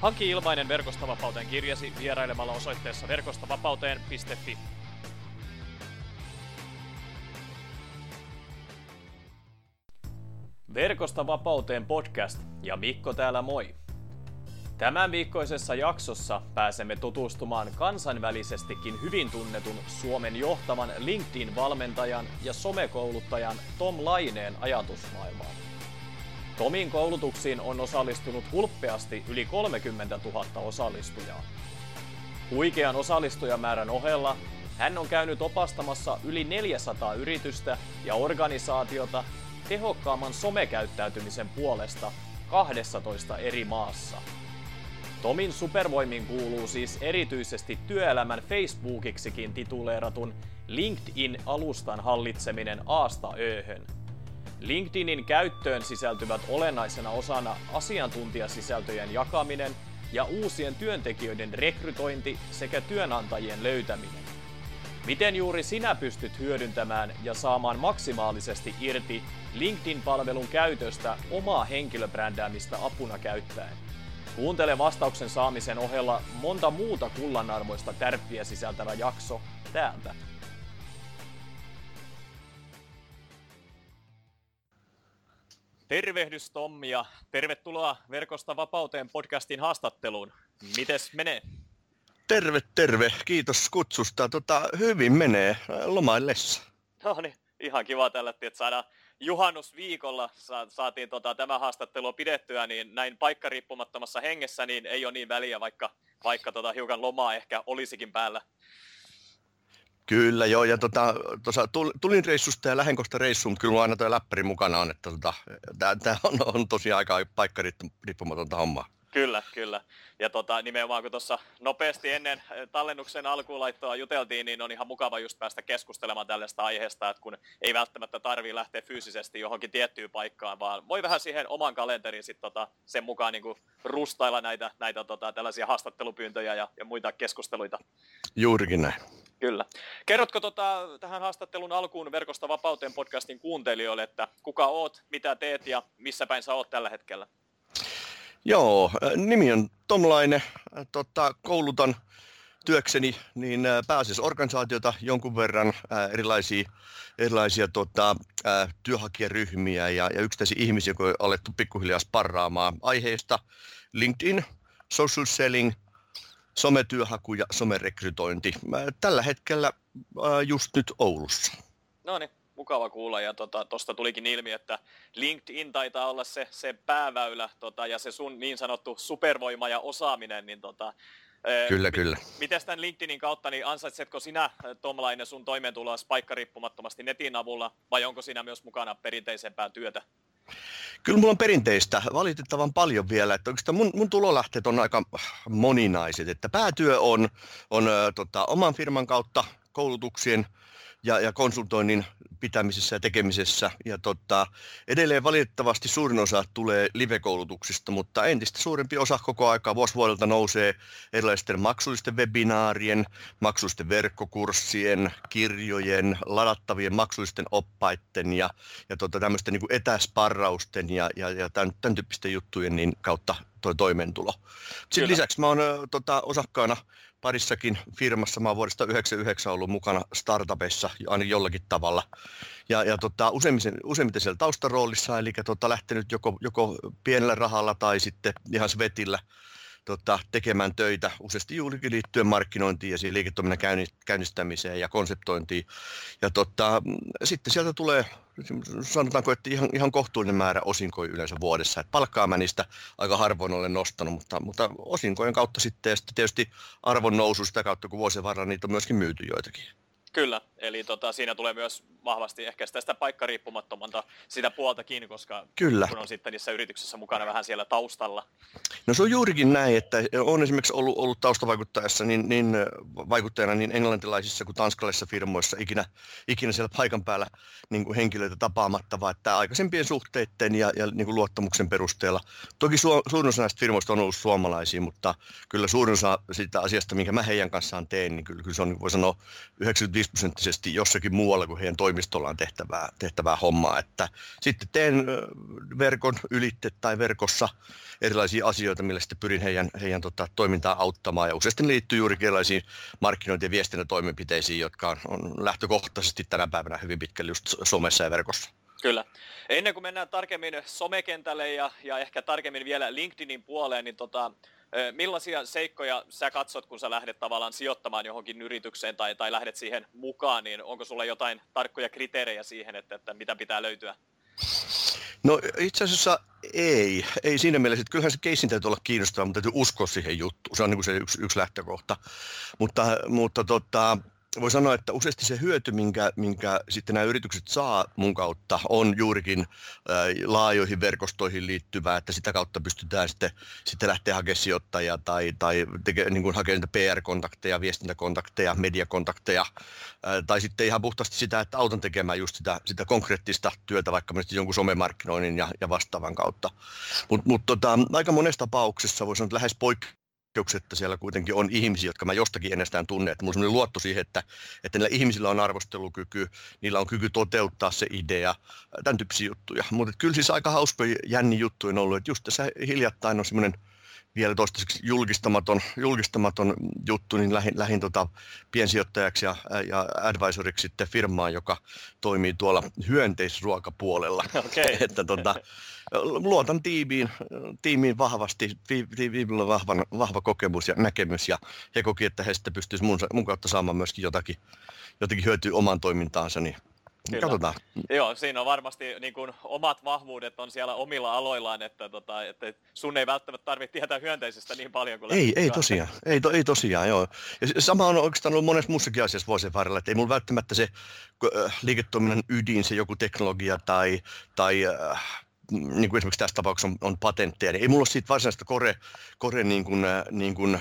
Hanki ilmainen Verkostavapauteen kirjasi vierailemalla osoitteessa verkostavapauteen.fi. Verkosta vapauteen podcast ja Mikko täällä moi. Tämän viikkoisessa jaksossa pääsemme tutustumaan kansainvälisestikin hyvin tunnetun Suomen johtavan LinkedIn-valmentajan ja somekouluttajan Tom Laineen ajatusmaailmaan. Tomin koulutuksiin on osallistunut hulppeasti yli 30 000 osallistujaa. Huikean osallistujamäärän ohella hän on käynyt opastamassa yli 400 yritystä ja organisaatiota tehokkaamman somekäyttäytymisen puolesta 12 eri maassa. Tomin supervoimin kuuluu siis erityisesti työelämän Facebookiksikin tituleeratun LinkedIn-alustan hallitseminen aasta ööhön – LinkedInin käyttöön sisältyvät olennaisena osana asiantuntijasisältöjen jakaminen ja uusien työntekijöiden rekrytointi sekä työnantajien löytäminen. Miten juuri sinä pystyt hyödyntämään ja saamaan maksimaalisesti irti LinkedIn-palvelun käytöstä omaa henkilöbrändäämistä apuna käyttäen? Kuuntele vastauksen saamisen ohella monta muuta kullanarvoista tärppiä sisältävä jakso täältä. Tervehdys Tommi ja tervetuloa Verkosta vapauteen podcastin haastatteluun. Mites menee? Terve, terve. Kiitos kutsusta. Tota, hyvin menee lomaillessa. No niin, ihan kiva tällä, että saadaan juhannusviikolla sa- saatiin tota, tämä haastattelu pidettyä, niin näin paikkariippumattomassa hengessä, niin ei ole niin väliä, vaikka, vaikka tota, hiukan lomaa ehkä olisikin päällä. Kyllä joo, ja tota, tosa, tulin reissusta ja lähenkosta reissuun, mutta kyllä aina tuo läppäri mukana on, että tota, tämä on, on tosiaan aika paikkariippumatonta hommaa. Kyllä, kyllä. Ja tota, nimenomaan kun tuossa nopeasti ennen tallennuksen alkuun laittoa juteltiin, niin on ihan mukava just päästä keskustelemaan tällaista aiheesta, että kun ei välttämättä tarvii lähteä fyysisesti johonkin tiettyyn paikkaan, vaan voi vähän siihen oman kalenteriin sit tota, sen mukaan niin rustailla näitä, näitä tota, tällaisia haastattelupyyntöjä ja, ja muita keskusteluita. Juurikin näin. Kyllä. Kerrotko tota, tähän haastattelun alkuun Verkosta vapauteen podcastin kuuntelijoille, että kuka oot, mitä teet ja missä päin sä oot tällä hetkellä? Joo, nimi on Tom Laine. Tota, koulutan työkseni niin pääasiassa organisaatiota jonkun verran erilaisia, erilaisia tota, työhakijaryhmiä ja, ja yksittäisiä ihmisiä, jotka on alettu pikkuhiljaa sparraamaan aiheista LinkedIn, social selling, sometyöhaku ja somerekrytointi. Tällä hetkellä just nyt Oulussa. No niin, mukava kuulla. Ja tuosta tota, tulikin ilmi, että LinkedIn taitaa olla se, se pääväylä tota, ja se sun niin sanottu supervoima ja osaaminen. Niin tota, Kyllä, kyllä. Miten tämän LinkedInin kautta, niin ansaitsetko sinä, Tomlainen, sun toimeentuloa paikkariippumattomasti netin avulla, vai onko siinä myös mukana perinteisempää työtä? Kyllä mulla on perinteistä valitettavan paljon vielä, että oikeastaan mun, mun tulolähteet on aika moninaiset, että päätyö on, on tota, oman firman kautta koulutuksien ja, ja konsultoinnin pitämisessä ja tekemisessä. Ja tota, edelleen valitettavasti suurin osa tulee live-koulutuksista, mutta entistä suurempi osa koko aikaa vuosi vuodelta nousee erilaisten maksullisten webinaarien, maksullisten verkkokurssien, kirjojen, ladattavien maksullisten oppaiden ja, ja tota, tämmöisten niin etäsparrausten ja, ja, ja tämän, tämän tyyppisten juttujen niin kautta toi toimeentulo. Sitten lisäksi mä oon tota, osakkaana parissakin firmassa. Mä oon vuodesta 1999 ollut mukana startupeissa aina jollakin tavalla. Ja, ja tota, useimmiten, useimmiten siellä taustaroolissa, eli tota, lähtenyt joko, joko pienellä rahalla tai sitten ihan svetillä tota, tekemään töitä useasti juurikin liittyen markkinointiin ja siihen liiketoiminnan käynnistämiseen ja konseptointiin. Ja tota, sitten sieltä tulee, sanotaanko, että ihan, ihan kohtuullinen määrä osinkoja yleensä vuodessa. Et palkkaa mä niistä aika harvoin olen nostanut, mutta, mutta osinkojen kautta sitten ja sitten tietysti arvon nousu sitä kautta, kun vuosien varrella niitä on myöskin myyty joitakin. Kyllä, eli tota, siinä tulee myös vahvasti ehkä sitä paikkariippumattomalta sitä puoltakin, koska Kyllä. kun on sitten niissä yrityksissä mukana vähän siellä taustalla. No se on juurikin näin, että on esimerkiksi ollut, ollut taustavaikuttajassa niin, niin vaikuttajana niin englantilaisissa kuin tanskalaisissa firmoissa ikinä, ikinä siellä paikan päällä niin kuin henkilöitä tapaamatta, vaan että aikaisempien suhteiden ja, ja niin kuin luottamuksen perusteella. Toki su, suurin osa näistä firmoista on ollut suomalaisia, mutta kyllä suurin osa siitä asiasta, minkä mä heidän kanssaan teen, niin kyllä, kyllä se on, voi sanoa, 95 prosenttisesti jossakin muualla kuin heidän toimistollaan tehtävää, tehtävää hommaa. Että sitten teen verkon ylitte tai verkossa erilaisia asioita, millä sitten pyrin heidän, heidän tota, toimintaa auttamaan. Ja useasti liittyy juuri erilaisiin markkinointi- ja viestintätoimenpiteisiin, jotka on, on lähtökohtaisesti tänä päivänä hyvin pitkälle just somessa ja verkossa. Kyllä. Ennen kuin mennään tarkemmin somekentälle ja, ja ehkä tarkemmin vielä LinkedInin puoleen, niin tota, Millaisia seikkoja sä katsot, kun sä lähdet tavallaan sijoittamaan johonkin yritykseen tai, tai lähdet siihen mukaan, niin onko sulla jotain tarkkoja kriteerejä siihen, että, että mitä pitää löytyä? No itse asiassa ei. Ei siinä mielessä, että kyllähän se keissin täytyy olla kiinnostava, mutta täytyy uskoa siihen juttuun. Se on niin kuin se yksi, yksi lähtökohta. Mutta, mutta tota, voi sanoa, että useasti se hyöty, minkä, minkä sitten nämä yritykset saa mun kautta, on juurikin ää, laajoihin verkostoihin liittyvää, että sitä kautta pystytään sitten, sitten lähteä hakemaan sijoittajia tai, tai teke, niin kuin hakemaan PR-kontakteja, viestintäkontakteja, mediakontakteja, ää, tai sitten ihan puhtaasti sitä, että autan tekemään just sitä, sitä konkreettista työtä, vaikka myös jonkun somemarkkinoinnin ja, ja vastaavan kautta. Mutta mut tota, aika monessa tapauksessa voi sanoa, että lähes poik- että siellä kuitenkin on ihmisiä, jotka mä jostakin ennestään tunne. Että mulla on luotto siihen, että, että niillä ihmisillä on arvostelukyky, niillä on kyky toteuttaa se idea, tämän tyyppisiä juttuja. Mutta kyllä siis aika hauskoja jänni juttuja on ollut, että just tässä hiljattain on semmoinen vielä toistaiseksi julkistamaton, julkistamaton juttu, niin lähin, lähin tota piensijoittajaksi ja, ja advisoriksi sitten firmaan, joka toimii tuolla hyönteisruokapuolella. Okay. että tota, luotan tiimiin, tiimiin vahvasti, tiimillä on vahva, vahva kokemus ja näkemys ja he koki, että he sitten pystyisivät mun, mun kautta saamaan myöskin jotakin, jotakin hyötyä oman toimintaansa, niin Kyllä. Katsotaan. Joo, siinä on varmasti niin kuin, omat vahvuudet on siellä omilla aloillaan, että, tota, että sun ei välttämättä tarvitse tietää hyönteisestä niin paljon kuin Ei, ei tosiaan, ei, to, ei tosiaan, joo. Ja sama on oikeastaan ollut monessa muussakin asiassa vuosien varrella, että ei mulla välttämättä se äh, liiketoiminnan ydin, se joku teknologia tai, tai äh, niin kuin esimerkiksi tässä tapauksessa on, on patentteja, niin ei mulla ole siitä varsinaista kore, kore niin kuin, äh, niin kuin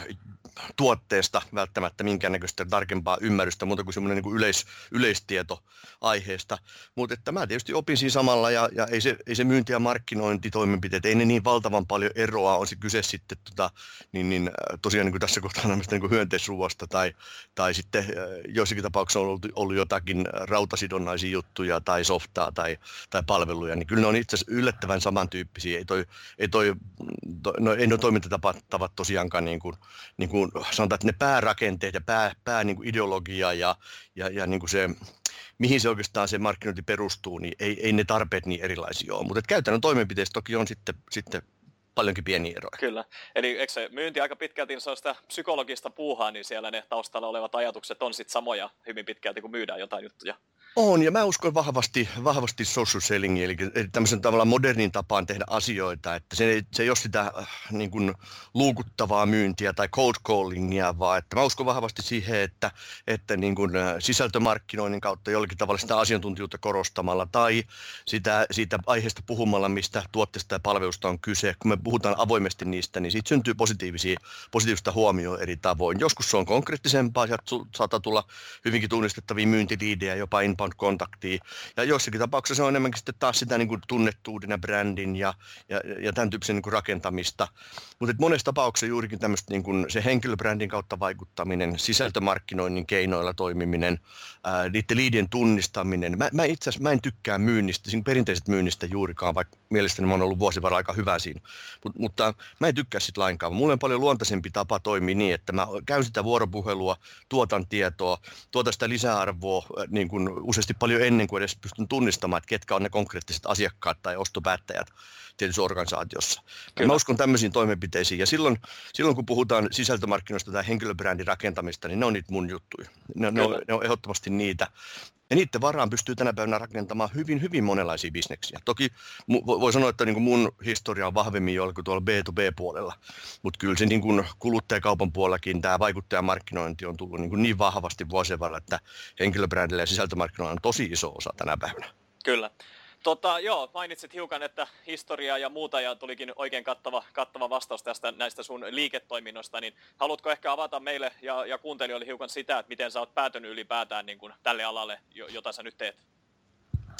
tuotteesta välttämättä minkäännäköistä tarkempaa ymmärrystä, muuta kuin semmoinen niin yleis, yleistieto aiheesta. Mutta että mä tietysti opin siinä samalla ja, ja ei, se, ei se myynti- ja markkinointitoimenpiteet, ei ne niin valtavan paljon eroa, on se kyse sitten tota, niin, niin, äh, tosiaan niin kuin tässä kohtaa niin kuin hyönteisruoasta tai, tai sitten äh, joissakin tapauksissa on ollut, ollut jotakin rautasidonnaisia juttuja tai softaa tai, tai palveluja, niin kyllä ne on itse asiassa yllättävän samantyyppisiä. Ei toi, ei toi, to, no, ei no toimintatavat tosiaankaan niin kuin, niin kuin sanotaan, että ne päärakenteet ja pää, pää niin kuin ideologia ja, ja, ja niin kuin se, mihin se oikeastaan se markkinointi perustuu, niin ei, ei ne tarpeet niin erilaisia ole. Mutta käytännön toimenpiteistä toki on sitten, sitten paljonkin pieniä eroja. Kyllä. Eli eikö se myynti aika pitkälti se on sitä psykologista puuhaa, niin siellä ne taustalla olevat ajatukset on sitten samoja hyvin pitkälti, kun myydään jotain juttuja. On, ja mä uskon vahvasti, vahvasti social selling, eli, tämmöisen tavalla modernin tapaan tehdä asioita, että se, se ei ole sitä äh, niin kuin, luukuttavaa myyntiä tai cold callingia, vaan että mä uskon vahvasti siihen, että, että niin kuin, äh, sisältömarkkinoinnin kautta jollakin tavalla sitä asiantuntijuutta korostamalla tai sitä, siitä aiheesta puhumalla, mistä tuotteesta ja palvelusta on kyse, kun me puhutaan avoimesti niistä, niin siitä syntyy positiivisia, positiivista huomioon eri tavoin. Joskus se on konkreettisempaa, sieltä saattaa tulla hyvinkin tunnistettavia myyntiliidejä, jopa inbound-kontaktia. Ja joissakin tapauksissa se on enemmänkin sitten taas sitä niin kuin tunnettuuden ja brändin ja, ja, ja tämän tyyppisen niin kuin rakentamista. Mutta monessa tapauksessa juurikin tämmöistä niin kuin se henkilöbrändin kautta vaikuttaminen, sisältömarkkinoinnin keinoilla toimiminen, ää, niiden liidien tunnistaminen. Mä, mä itse asiassa mä en tykkää myynnistä, siinä perinteisestä myynnistä juurikaan, vaikka mielestäni mä oon ollut vuosi aika hyvä siinä. Mut, mutta mä en tykkää sitä lainkaan. Mulla on paljon luontaisempi tapa toimia niin, että mä käyn sitä vuoropuhelua, tuotan tietoa, tuotan sitä lisäarvoa niin kuin useasti paljon ennen kuin edes pystyn tunnistamaan, että ketkä on ne konkreettiset asiakkaat tai ostopäättäjät tietyssä organisaatiossa. Kyllä. Mä uskon tämmöisiin toimenpiteisiin ja silloin, silloin kun puhutaan sisältömarkkinoista tai henkilöbrändin rakentamista, niin ne on niitä mun juttuja. Ne, ne, on, ne on ehdottomasti niitä. Ja niiden varaan pystyy tänä päivänä rakentamaan hyvin, hyvin monenlaisia bisneksiä. Toki voi sanoa, että niin mun historia on vahvemmin jo tuolla B2B-puolella, mutta kyllä se niin kuin kuluttajakaupan puolellakin tämä vaikuttajamarkkinointi on tullut niin, kuin niin vahvasti vuosien varrella, että henkilöbrändillä ja sisältömarkkinoilla on tosi iso osa tänä päivänä. Kyllä. Tota, joo, mainitsit hiukan, että historiaa ja muuta ja tulikin oikein kattava, kattava vastaus tästä näistä sun liiketoiminnoista, niin haluatko ehkä avata meille ja, ja kuuntelijoille hiukan sitä, että miten sä oot päätynyt ylipäätään niin kuin tälle alalle, jota sä nyt teet?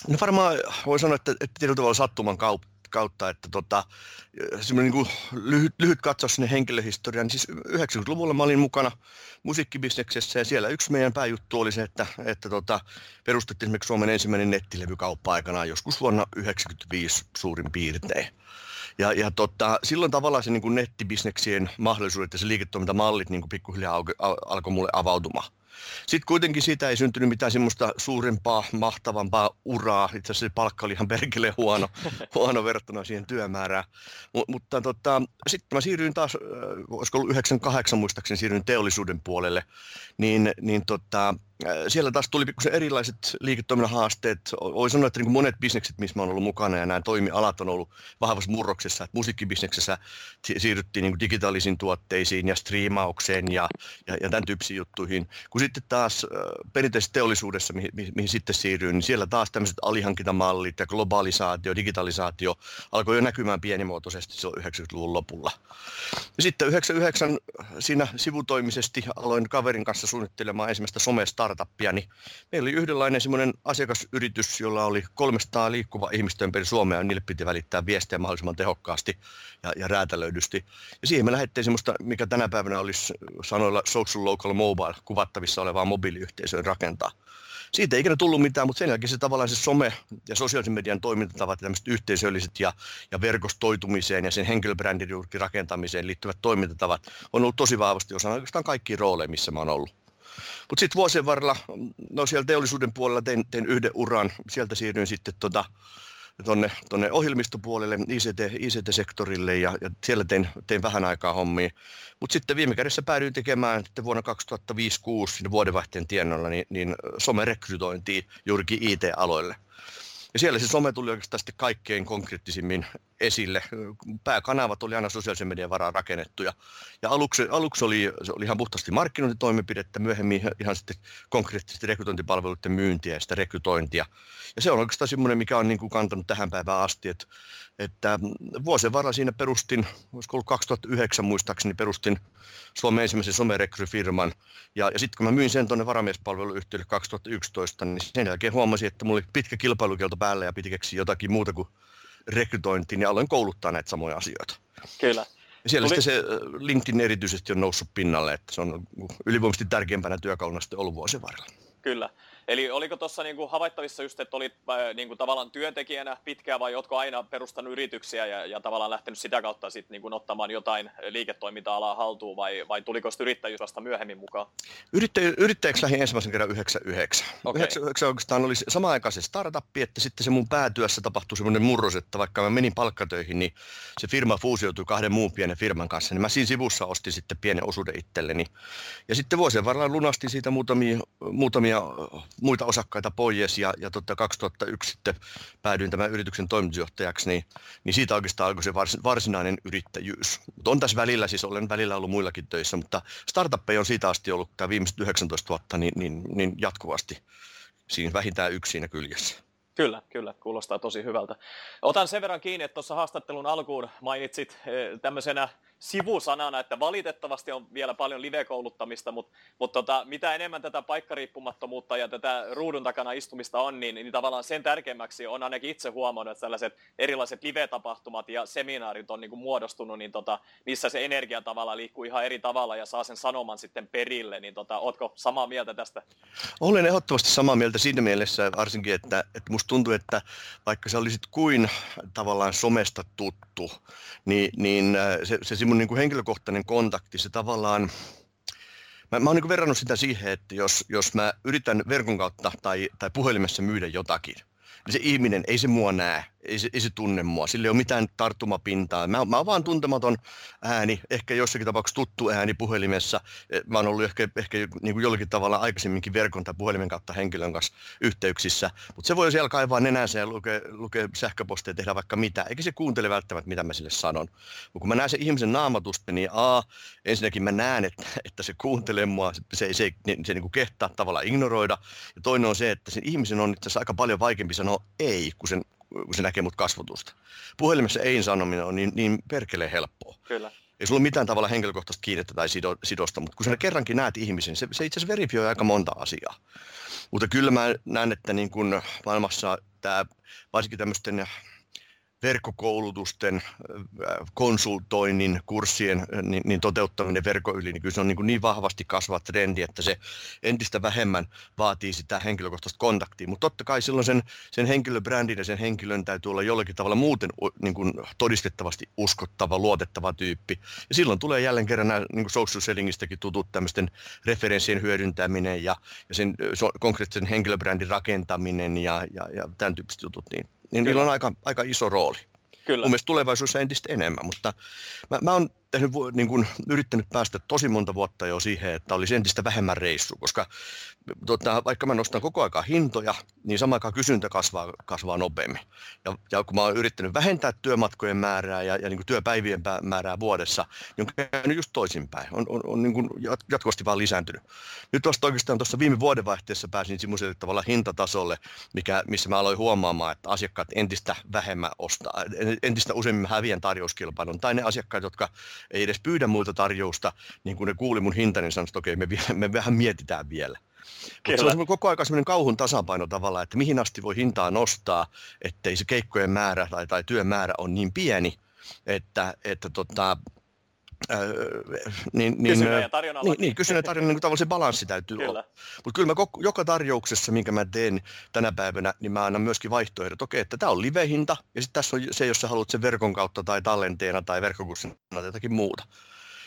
No varmaan voi sanoa, että, että tietyllä tavalla sattuman kautta kautta, että tota, niin lyhyt, lyhyt katsaus sinne henkilöhistoriaan. Siis 90-luvulla mä olin mukana musiikkibisneksessä ja siellä yksi meidän pääjuttu oli se, että, että tota, perustettiin esimerkiksi Suomen ensimmäinen nettilevykauppa aikanaan joskus vuonna 1995 suurin piirtein. Ja, ja tota, silloin tavallaan se niin kuin nettibisneksien mahdollisuudet ja se liiketoimintamallit niin kuin pikkuhiljaa alkoi mulle avautumaan. Sitten kuitenkin siitä ei syntynyt mitään semmoista suurempaa, mahtavampaa uraa. Itse asiassa se palkka oli ihan perkele huono, huono verrattuna siihen työmäärään. M- mutta tota, sitten mä siirryin taas, olisiko ollut 98 muistaakseni, siirryin teollisuuden puolelle. Niin, niin tota, siellä taas tuli pikkusen erilaiset liiketoiminnan haasteet. Voi sanoa, että niin kuin monet bisnekset, missä olen ollut mukana ja nämä toimialat on ollut vahvassa murroksessa. Että musiikkibisneksessä siirryttiin niin kuin digitaalisiin tuotteisiin ja striimaukseen ja, ja, ja tämän tyyppisiin juttuihin. Kun sitten taas perinteisessä teollisuudessa, mihin, mihin sitten siirryin, niin siellä taas tämmöiset alihankintamallit ja globalisaatio, digitalisaatio alkoi jo näkymään pienimuotoisesti silloin 90-luvun lopulla. Ja sitten 99 siinä sivutoimisesti aloin kaverin kanssa suunnittelemaan ensimmäistä somesta startuppia, niin meillä oli yhdenlainen semmoinen asiakasyritys, jolla oli 300 liikkuva ihmistä ympäri Suomea, ja niille piti välittää viestejä mahdollisimman tehokkaasti ja, ja räätälöidysti. Ja siihen me lähdettiin semmoista, mikä tänä päivänä olisi sanoilla social local mobile, kuvattavissa olevaa mobiiliyhteisöä rakentaa siitä ei ikinä tullut mitään, mutta sen jälkeen se tavallaan se some ja sosiaalisen median toimintatavat ja tämmöiset yhteisölliset ja, ja verkostoitumiseen ja sen henkilöbrändin rakentamiseen liittyvät toimintatavat on ollut tosi vahvasti osana oikeastaan kaikkiin rooleja, missä mä oon ollut. Mutta sitten vuosien varrella, no siellä teollisuuden puolella tein, tein yhden uran, sieltä siirryin sitten tota, tonne, tonne ohjelmistopuolelle, ICT, ICT-sektorille ja, ja siellä tein, tein vähän aikaa hommia. Mutta sitten viime kädessä päädyin tekemään sitten vuonna 2005-2006 vuodenvaihteen tiennolla niin, niin somerekrytointia juurikin IT-aloille. Ja siellä se some tuli oikeastaan sitten kaikkein konkreettisimmin esille. Pääkanavat oli aina sosiaalisen median varaan rakennettuja. Ja aluksi, aluksi oli, se oli ihan puhtaasti markkinointitoimipidettä, myöhemmin ihan sitten konkreettisesti rekrytointipalveluiden myyntiä ja sitä rekrytointia. Ja se on oikeastaan semmoinen, mikä on niin kuin kantanut tähän päivään asti, että, että vuosien varrella siinä perustin, olisiko ollut 2009 muistaakseni, perustin Suomen ensimmäisen somerekryfirman. Ja, ja sitten kun mä myin sen tuonne varamiespalveluyhtiölle 2011, niin sen jälkeen huomasin, että mulla oli pitkä kilpailukielto päällä ja piti keksiä jotakin muuta kuin rekrytointiin ja aloin kouluttaa näitä samoja asioita. Kyllä. Ja siellä Tuli... se LinkedIn erityisesti on noussut pinnalle, että se on ylivoimaisesti tärkeimpänä työkaluna sitten ollut vuosien varrella. Kyllä. Eli oliko tuossa niinku havaittavissa just, että olit äh, niinku tavallaan työntekijänä pitkään vai oletko aina perustanut yrityksiä ja, ja tavallaan lähtenyt sitä kautta sitten niinku ottamaan jotain liiketoiminta-alaa haltuun vai, vai tuliko yrittäjyys vasta myöhemmin mukaan? Yrittäjä, yrittäjäksi lähdin ensimmäisen kerran 99. Okay. 99 oikeastaan oli sama aika se startup, että sitten se mun päätyössä tapahtui semmoinen murros, että vaikka mä menin palkkatöihin, niin se firma fuusioitui kahden muun pienen firman kanssa, niin mä siinä sivussa ostin sitten pienen osuuden itselleni. Ja sitten vuosien varrella lunastin siitä muutamia, muutamia muita osakkaita pois ja, ja tota 2001 sitten päädyin tämän yrityksen toimitusjohtajaksi, niin, niin siitä oikeastaan alkoi se vars, varsinainen yrittäjyys. Mutta on tässä välillä, siis olen välillä ollut muillakin töissä, mutta startuppeja on siitä asti ollut tämä viimeiset 19 vuotta niin, niin, niin jatkuvasti siinä vähintään yksi siinä kyljessä. Kyllä, kyllä, kuulostaa tosi hyvältä. Otan sen verran kiinni, että tuossa haastattelun alkuun mainitsit eh, tämmöisenä sivusanana, että valitettavasti on vielä paljon live-kouluttamista, mutta, mutta tota, mitä enemmän tätä paikkariippumattomuutta ja tätä ruudun takana istumista on, niin, niin tavallaan sen tärkeimmäksi on ainakin itse huomannut, että tällaiset erilaiset live-tapahtumat ja seminaarit on niin kuin muodostunut, niin tota, niissä se energia tavalla liikkuu ihan eri tavalla ja saa sen sanoman sitten perille, niin tota, ootko samaa mieltä tästä? Olen ehdottomasti samaa mieltä siinä mielessä varsinkin, että, että musta tuntuu, että vaikka sä olisit kuin tavallaan somesta tuttu, niin, niin äh, se, se mun niin kuin henkilökohtainen kontakti, se tavallaan, mä, mä oon niin verrannut sitä siihen, että jos, jos mä yritän verkon kautta tai, tai puhelimessa myydä jotakin, niin se ihminen ei se mua näe, ei se, ei se tunne mua, sillä ei ole mitään tarttumapintaa. Mä, mä oon vaan tuntematon ääni, ehkä jossakin tapauksessa tuttu ääni puhelimessa. Eh, mä oon ollut ehkä, ehkä niin kuin jollakin tavalla aikaisemminkin verkon tai puhelimen kautta henkilön kanssa yhteyksissä, mutta se voi siellä kaivaa nenänsä ja lukea, lukea sähköpostia ja tehdä vaikka mitä, eikä se kuuntele välttämättä, mitä mä sille sanon. Mutta kun mä näen sen ihmisen naamatusta, niin a, ensinnäkin mä näen, että, että se kuuntelee mua, se, se, se, se, se niin kuin kehtaa tavallaan ignoroida, ja toinen on se, että sen ihmisen on itse asiassa aika paljon vaikeampi sanoa ei, kun sen kun se näkee mut kasvotusta. Puhelimessa ei sanominen on niin, niin perkeleen helppoa. Kyllä. Ei sulla ole mitään tavalla henkilökohtaista kiinnettä tai sido, sidosta, mutta kun sä kerrankin näet ihmisen, se, se itse asiassa verifioi aika monta asiaa. Mutta kyllä mä näen, että niin kun maailmassa tämä, varsinkin tämmöisten verkkokoulutusten, konsultoinnin, kurssien niin, niin toteuttaminen verkon yli, niin kyllä se on niin, kuin niin vahvasti kasvava trendi, että se entistä vähemmän vaatii sitä henkilökohtaista kontaktia. Mutta totta kai silloin sen, sen henkilöbrändin ja sen henkilön täytyy olla jollakin tavalla muuten niin kuin todistettavasti uskottava, luotettava tyyppi. Ja silloin tulee jälleen kerran nämä niin kuin social sellingistäkin tutut tämmöisten referenssien hyödyntäminen ja, ja sen konkreettisen henkilöbrändin rakentaminen ja, ja, ja tämän tyyppiset jutut. Niin niin Kyllä. niillä on aika, aika iso rooli. Kyllä. Mun mielestä tulevaisuudessa entistä enemmän, mutta mä, mä oon tehnyt, niin kun, yrittänyt päästä tosi monta vuotta jo siihen, että olisi entistä vähemmän reissu, koska tota, vaikka mä nostan koko aika hintoja, niin samaan aikaan kysyntä kasvaa, kasvaa nopeammin. Ja, ja kun mä oon yrittänyt vähentää työmatkojen määrää ja, ja niin kuin työpäivien määrää vuodessa, niin on käynyt just toisinpäin. On, on, on niin kuin jatkuvasti vaan lisääntynyt. Nyt vasta oikeastaan tuossa viime vuodenvaihteessa pääsin semmoiselle tavalla hintatasolle, mikä, missä mä aloin huomaamaan, että asiakkaat entistä vähemmän ostaa, entistä useammin häviän tarjouskilpailun, tai ne asiakkaat, jotka ei edes pyydä muilta tarjousta, niin kun ne kuuli mun hinta, niin sanoivat, että okei, me, me vähän mietitään vielä. Mutta se on koko ajan semmoinen kauhun tasapaino tavalla, että mihin asti voi hintaa nostaa, ettei se keikkojen määrä tai, tai työn määrä on niin pieni, että, että tota, niin, niin, kysynnän ja tarjonnan niin, niin, kysynnän ja tarjonnan niin tavallaan se balanssi täytyy kyllä. olla. Mutta kyllä mä koko, joka tarjouksessa, minkä mä teen tänä päivänä, niin mä annan myöskin vaihtoehdot. Okei, että tämä on live-hinta, ja sitten tässä on se, jos sä haluat sen verkon kautta tai tallenteena tai verkkokurssina tai jotakin muuta.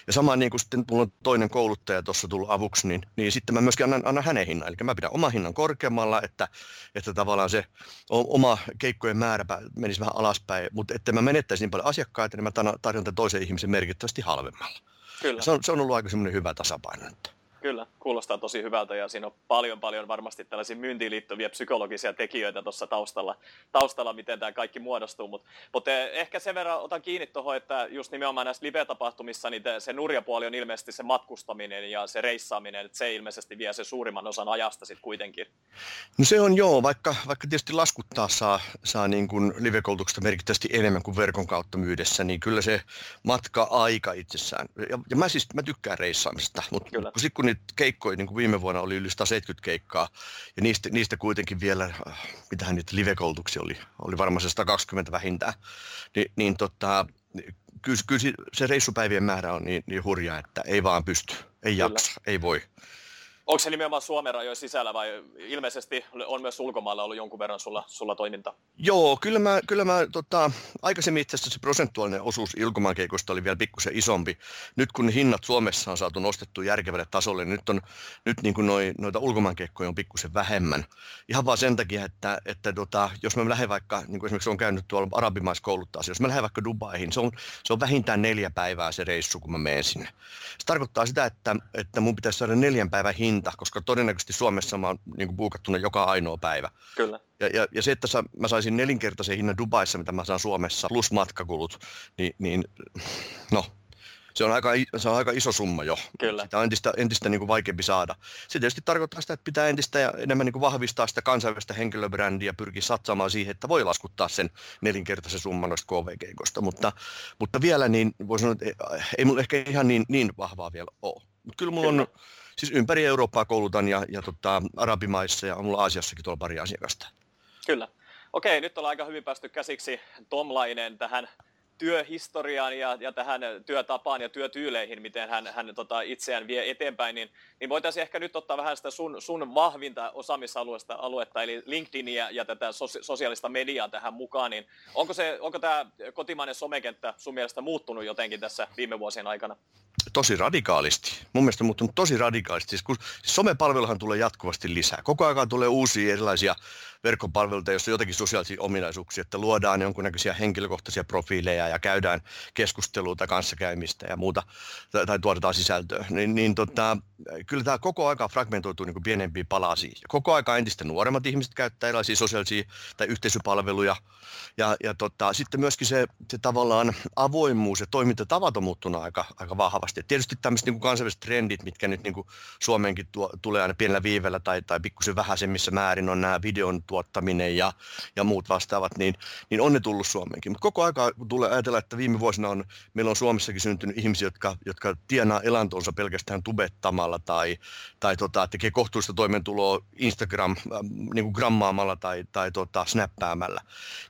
Ja sama niin kuin sitten mulla on toinen kouluttaja tuossa tullut avuksi, niin, niin sitten mä myöskin annan, annan hänen hinnan. Eli mä pidän oman hinnan korkeammalla, että, että tavallaan se oma keikkojen määrä menisi vähän alaspäin, mutta että mä menettäisin niin paljon asiakkaita, niin mä tarjon toisen ihmisen merkittävästi halvemmalla. Kyllä. Se on, se on ollut aika semmoinen hyvä tasapaino. Että. Kyllä, kuulostaa tosi hyvältä ja siinä on paljon paljon varmasti tällaisia myyntiin liittyviä psykologisia tekijöitä tuossa taustalla, taustalla, miten tämä kaikki muodostuu. Mutta mut eh, ehkä sen verran otan kiinni tuohon, että just nimenomaan näissä live-tapahtumissa niin se nurjapuoli on ilmeisesti se matkustaminen ja se reissaaminen, että se ilmeisesti vie se suurimman osan ajasta sitten kuitenkin. No se on joo, vaikka, vaikka tietysti laskuttaa saa, saa niin kuin live-koulutuksesta merkittävästi enemmän kuin verkon kautta myydessä, niin kyllä se matka-aika itsessään, ja, ja mä siis mä tykkään reissaamista, mutta sit kun niitä keikkoja, niin kuin viime vuonna oli yli 170 keikkaa, ja niistä, niistä kuitenkin vielä, äh, mitähän niitä live-koulutuksia oli, oli varmaan se 120 vähintään, Ni, niin tota, kyllä, kyllä se reissupäivien määrä on niin, niin hurja, että ei vaan pysty, ei jaksa, Kyllä. ei voi. Onko se nimenomaan Suomen rajojen sisällä vai ilmeisesti on myös ulkomailla ollut jonkun verran sulla, sulla toiminta? Joo, kyllä mä, kyllä mä tota, aikaisemmin itse asiassa se prosentuaalinen osuus ilkomaankeikosta oli vielä pikkusen isompi. Nyt kun hinnat Suomessa on saatu nostettu järkevälle tasolle, niin nyt, on, nyt niin kuin noi, noita ulkomaankeikkoja on pikkusen vähemmän. Ihan vaan sen takia, että, että tota, jos mä lähden vaikka, niin kuin esimerkiksi on käynyt tuolla arabimaiskouluttaa, jos mä lähden vaikka Dubaihin, se on, se on vähintään neljä päivää se reissu, kun mä menen sinne. Se tarkoittaa sitä, että, että mun pitäisi saada neljän päivän hinta hinta, koska todennäköisesti Suomessa mä oon niin buukattuna joka ainoa päivä. Kyllä. Ja, ja, ja se, että sä, mä saisin nelinkertaisen hinnan Dubaissa, mitä mä saan Suomessa, plus matkakulut, niin, niin no, se on aika, se on aika iso summa jo. Kyllä. Sitä on entistä, entistä niin kuin vaikeampi saada. Se tietysti tarkoittaa sitä, että pitää entistä ja enemmän niin kuin vahvistaa sitä kansainvälistä henkilöbrändiä pyrkiä satsaamaan siihen, että voi laskuttaa sen nelinkertaisen summan noista KV-keikoista. Mutta, mutta vielä niin voi sanoa, että ei mulla ehkä ihan niin, niin vahvaa vielä ole. Mutta kyllä mulla kyllä. on siis ympäri Eurooppaa koulutan ja, ja tota, arabimaissa ja on mulla Aasiassakin tuolla pari asiakasta. Kyllä. Okei, nyt ollaan aika hyvin päästy käsiksi Tomlainen tähän työhistoriaan ja, ja tähän työtapaan ja työtyyleihin, miten hän, hän tota, itseään vie eteenpäin, niin, niin voitaisiin ehkä nyt ottaa vähän sitä sun, sun vahvinta osaamisaluetta, aluetta, eli LinkedInia ja tätä sosiaalista mediaa tähän mukaan, niin onko, se, onko tämä kotimainen somekenttä sun mielestä muuttunut jotenkin tässä viime vuosien aikana? tosi radikaalisti. Mun mielestä muuttunut tosi radikaalisti. Siis kun somepalveluhan tulee jatkuvasti lisää. Koko ajan tulee uusia erilaisia verkkopalveluita, joissa on jotakin sosiaalisia ominaisuuksia, että luodaan jonkunnäköisiä henkilökohtaisia profiileja ja käydään keskusteluita, kanssakäymistä ja muuta, tai, tai tuotetaan sisältöä. Niin, niin tota, kyllä tämä koko aika fragmentoituu niin pienempiin palasiin. Koko aika entistä nuoremmat ihmiset käyttää erilaisia sosiaalisia tai yhteisöpalveluja. Ja, ja tota, sitten myöskin se, se tavallaan avoimuus ja toimintatavat on muuttunut aika, aika vahvasti. Et tietysti tämmöiset niin kansainväliset trendit, mitkä nyt niin Suomeenkin tuo, tulee aina pienellä viivellä tai, tai pikkusen vähäisemmissä määrin, on nämä videon tuottaminen ja, ja muut vastaavat, niin, niin on ne tullut Suomeenkin. Mutta koko aika tulee ajatella, että viime vuosina on, meillä on Suomessakin syntynyt ihmisiä, jotka, jotka tienaa elantonsa pelkästään tubettamalla tai, tai tota, tekee kohtuullista toimeentuloa Instagram äh, niin kuin grammaamalla tai, tai tota, snappäämällä.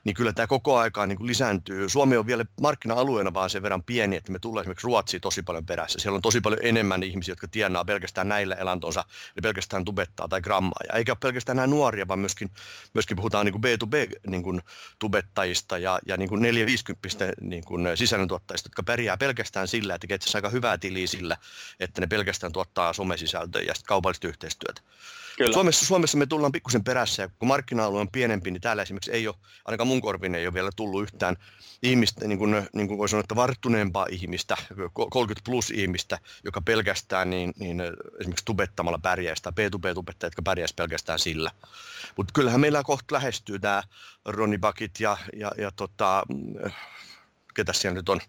Niin kyllä tämä koko aika niin kuin lisääntyy. Suomi on vielä markkina-alueena vaan sen verran pieni, että me tulee esimerkiksi Ruotsiin tosi paljon perässä. Siellä on tosi paljon enemmän ihmisiä, jotka tienaa pelkästään näillä elantonsa, eli pelkästään tubettaa tai grammaa. Ja eikä pelkästään nämä nuoria, vaan myöskin myöskin puhutaan niin kuin B2B niin kuin ja, ja niin kuin 450 niin kuin sisällöntuottajista, jotka pärjää pelkästään sillä, että tekee aika hyvää tiliä sillä, että ne pelkästään tuottaa somesisältöä ja kaupallista yhteistyötä. Kyllä. Suomessa, Suomessa me tullaan pikkusen perässä ja kun markkina-alue on pienempi, niin täällä esimerkiksi ei ole, ainakaan mun korvin ei ole vielä tullut yhtään ihmistä, niin kuin, niin kuin voi sanoa, että varttuneempaa ihmistä, 30 plus ihmistä, joka pelkästään niin, niin esimerkiksi tubettamalla pärjäisi, tai B2B-tubettajat, jotka pärjäisi pelkästään sillä. Mutta kyllähän meillä kohta lähestyy tämä Ronny Bakit ja, ja, ja tota, ketä siellä nyt on,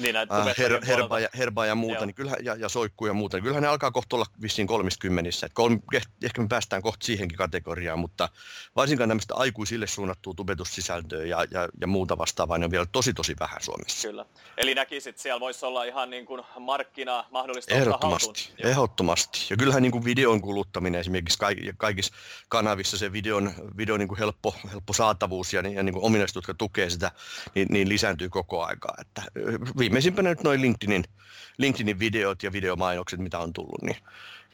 niin, äh, her, herba, ja, herba ja muuta, Joo. niin kyllähän, ja, ja soikku ja muuta, niin kyllähän ne alkaa kohta olla vissiin kolmiskymmenissä. kolm, ehkä me päästään kohta siihenkin kategoriaan, mutta varsinkaan tämmöistä aikuisille suunnattua tubetussisältöä ja, ja, ja muuta vastaavaa, niin on vielä tosi tosi vähän Suomessa. Kyllä. Eli näkisit, että siellä voisi olla ihan niin kuin markkina mahdollista Ehdottomasti, ehdottomasti. Ja kyllähän niin kuin videon kuluttaminen esimerkiksi kaikissa kanavissa se videon, videon niin kuin helppo, helppo saatavuus ja, ja niin kuin ominaisuudet, jotka tukee sitä, niin, niin lisääntyy koko aikaa. Että viimeisimpänä nyt noin LinkedInin, LinkedInin videot ja videomainokset, mitä on tullut, niin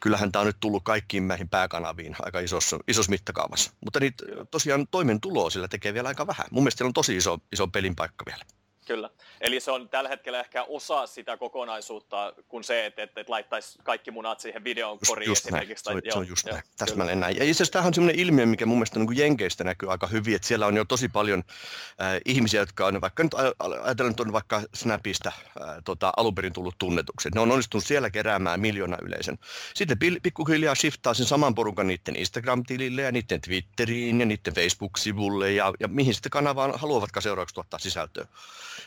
kyllähän tämä on nyt tullut kaikkiin näihin pääkanaviin aika isossa, isossa mittakaavassa. Mutta niitä tosiaan toimentuloa sillä tekee vielä aika vähän. Mun mielestä on tosi iso, iso pelin paikka vielä. Kyllä. Eli se on tällä hetkellä ehkä osa sitä kokonaisuutta kuin se, että, että, että laittaisi kaikki munat siihen videon koriin just, esimerkiksi. Näin. Se, on, se on just joo, näin, täsmälleen näin. Ja itse asiassa tämähän on sellainen ilmiö, mikä mun mielestä niin Jenkeistä näkyy aika hyvin, että siellä on jo tosi paljon äh, ihmisiä, jotka on vaikka nyt ajatellaan on vaikka Snapista äh, tota, alun perin tullut tunnetuksi. Ne on onnistunut siellä keräämään miljoona yleisön. Sitten pikkuhiljaa shiftaa sen saman porukan niiden Instagram-tilille ja niiden Twitteriin ja niiden Facebook-sivulle ja, ja mihin sitten kanavaan haluavatkaan seuraavaksi tuottaa sisältöä.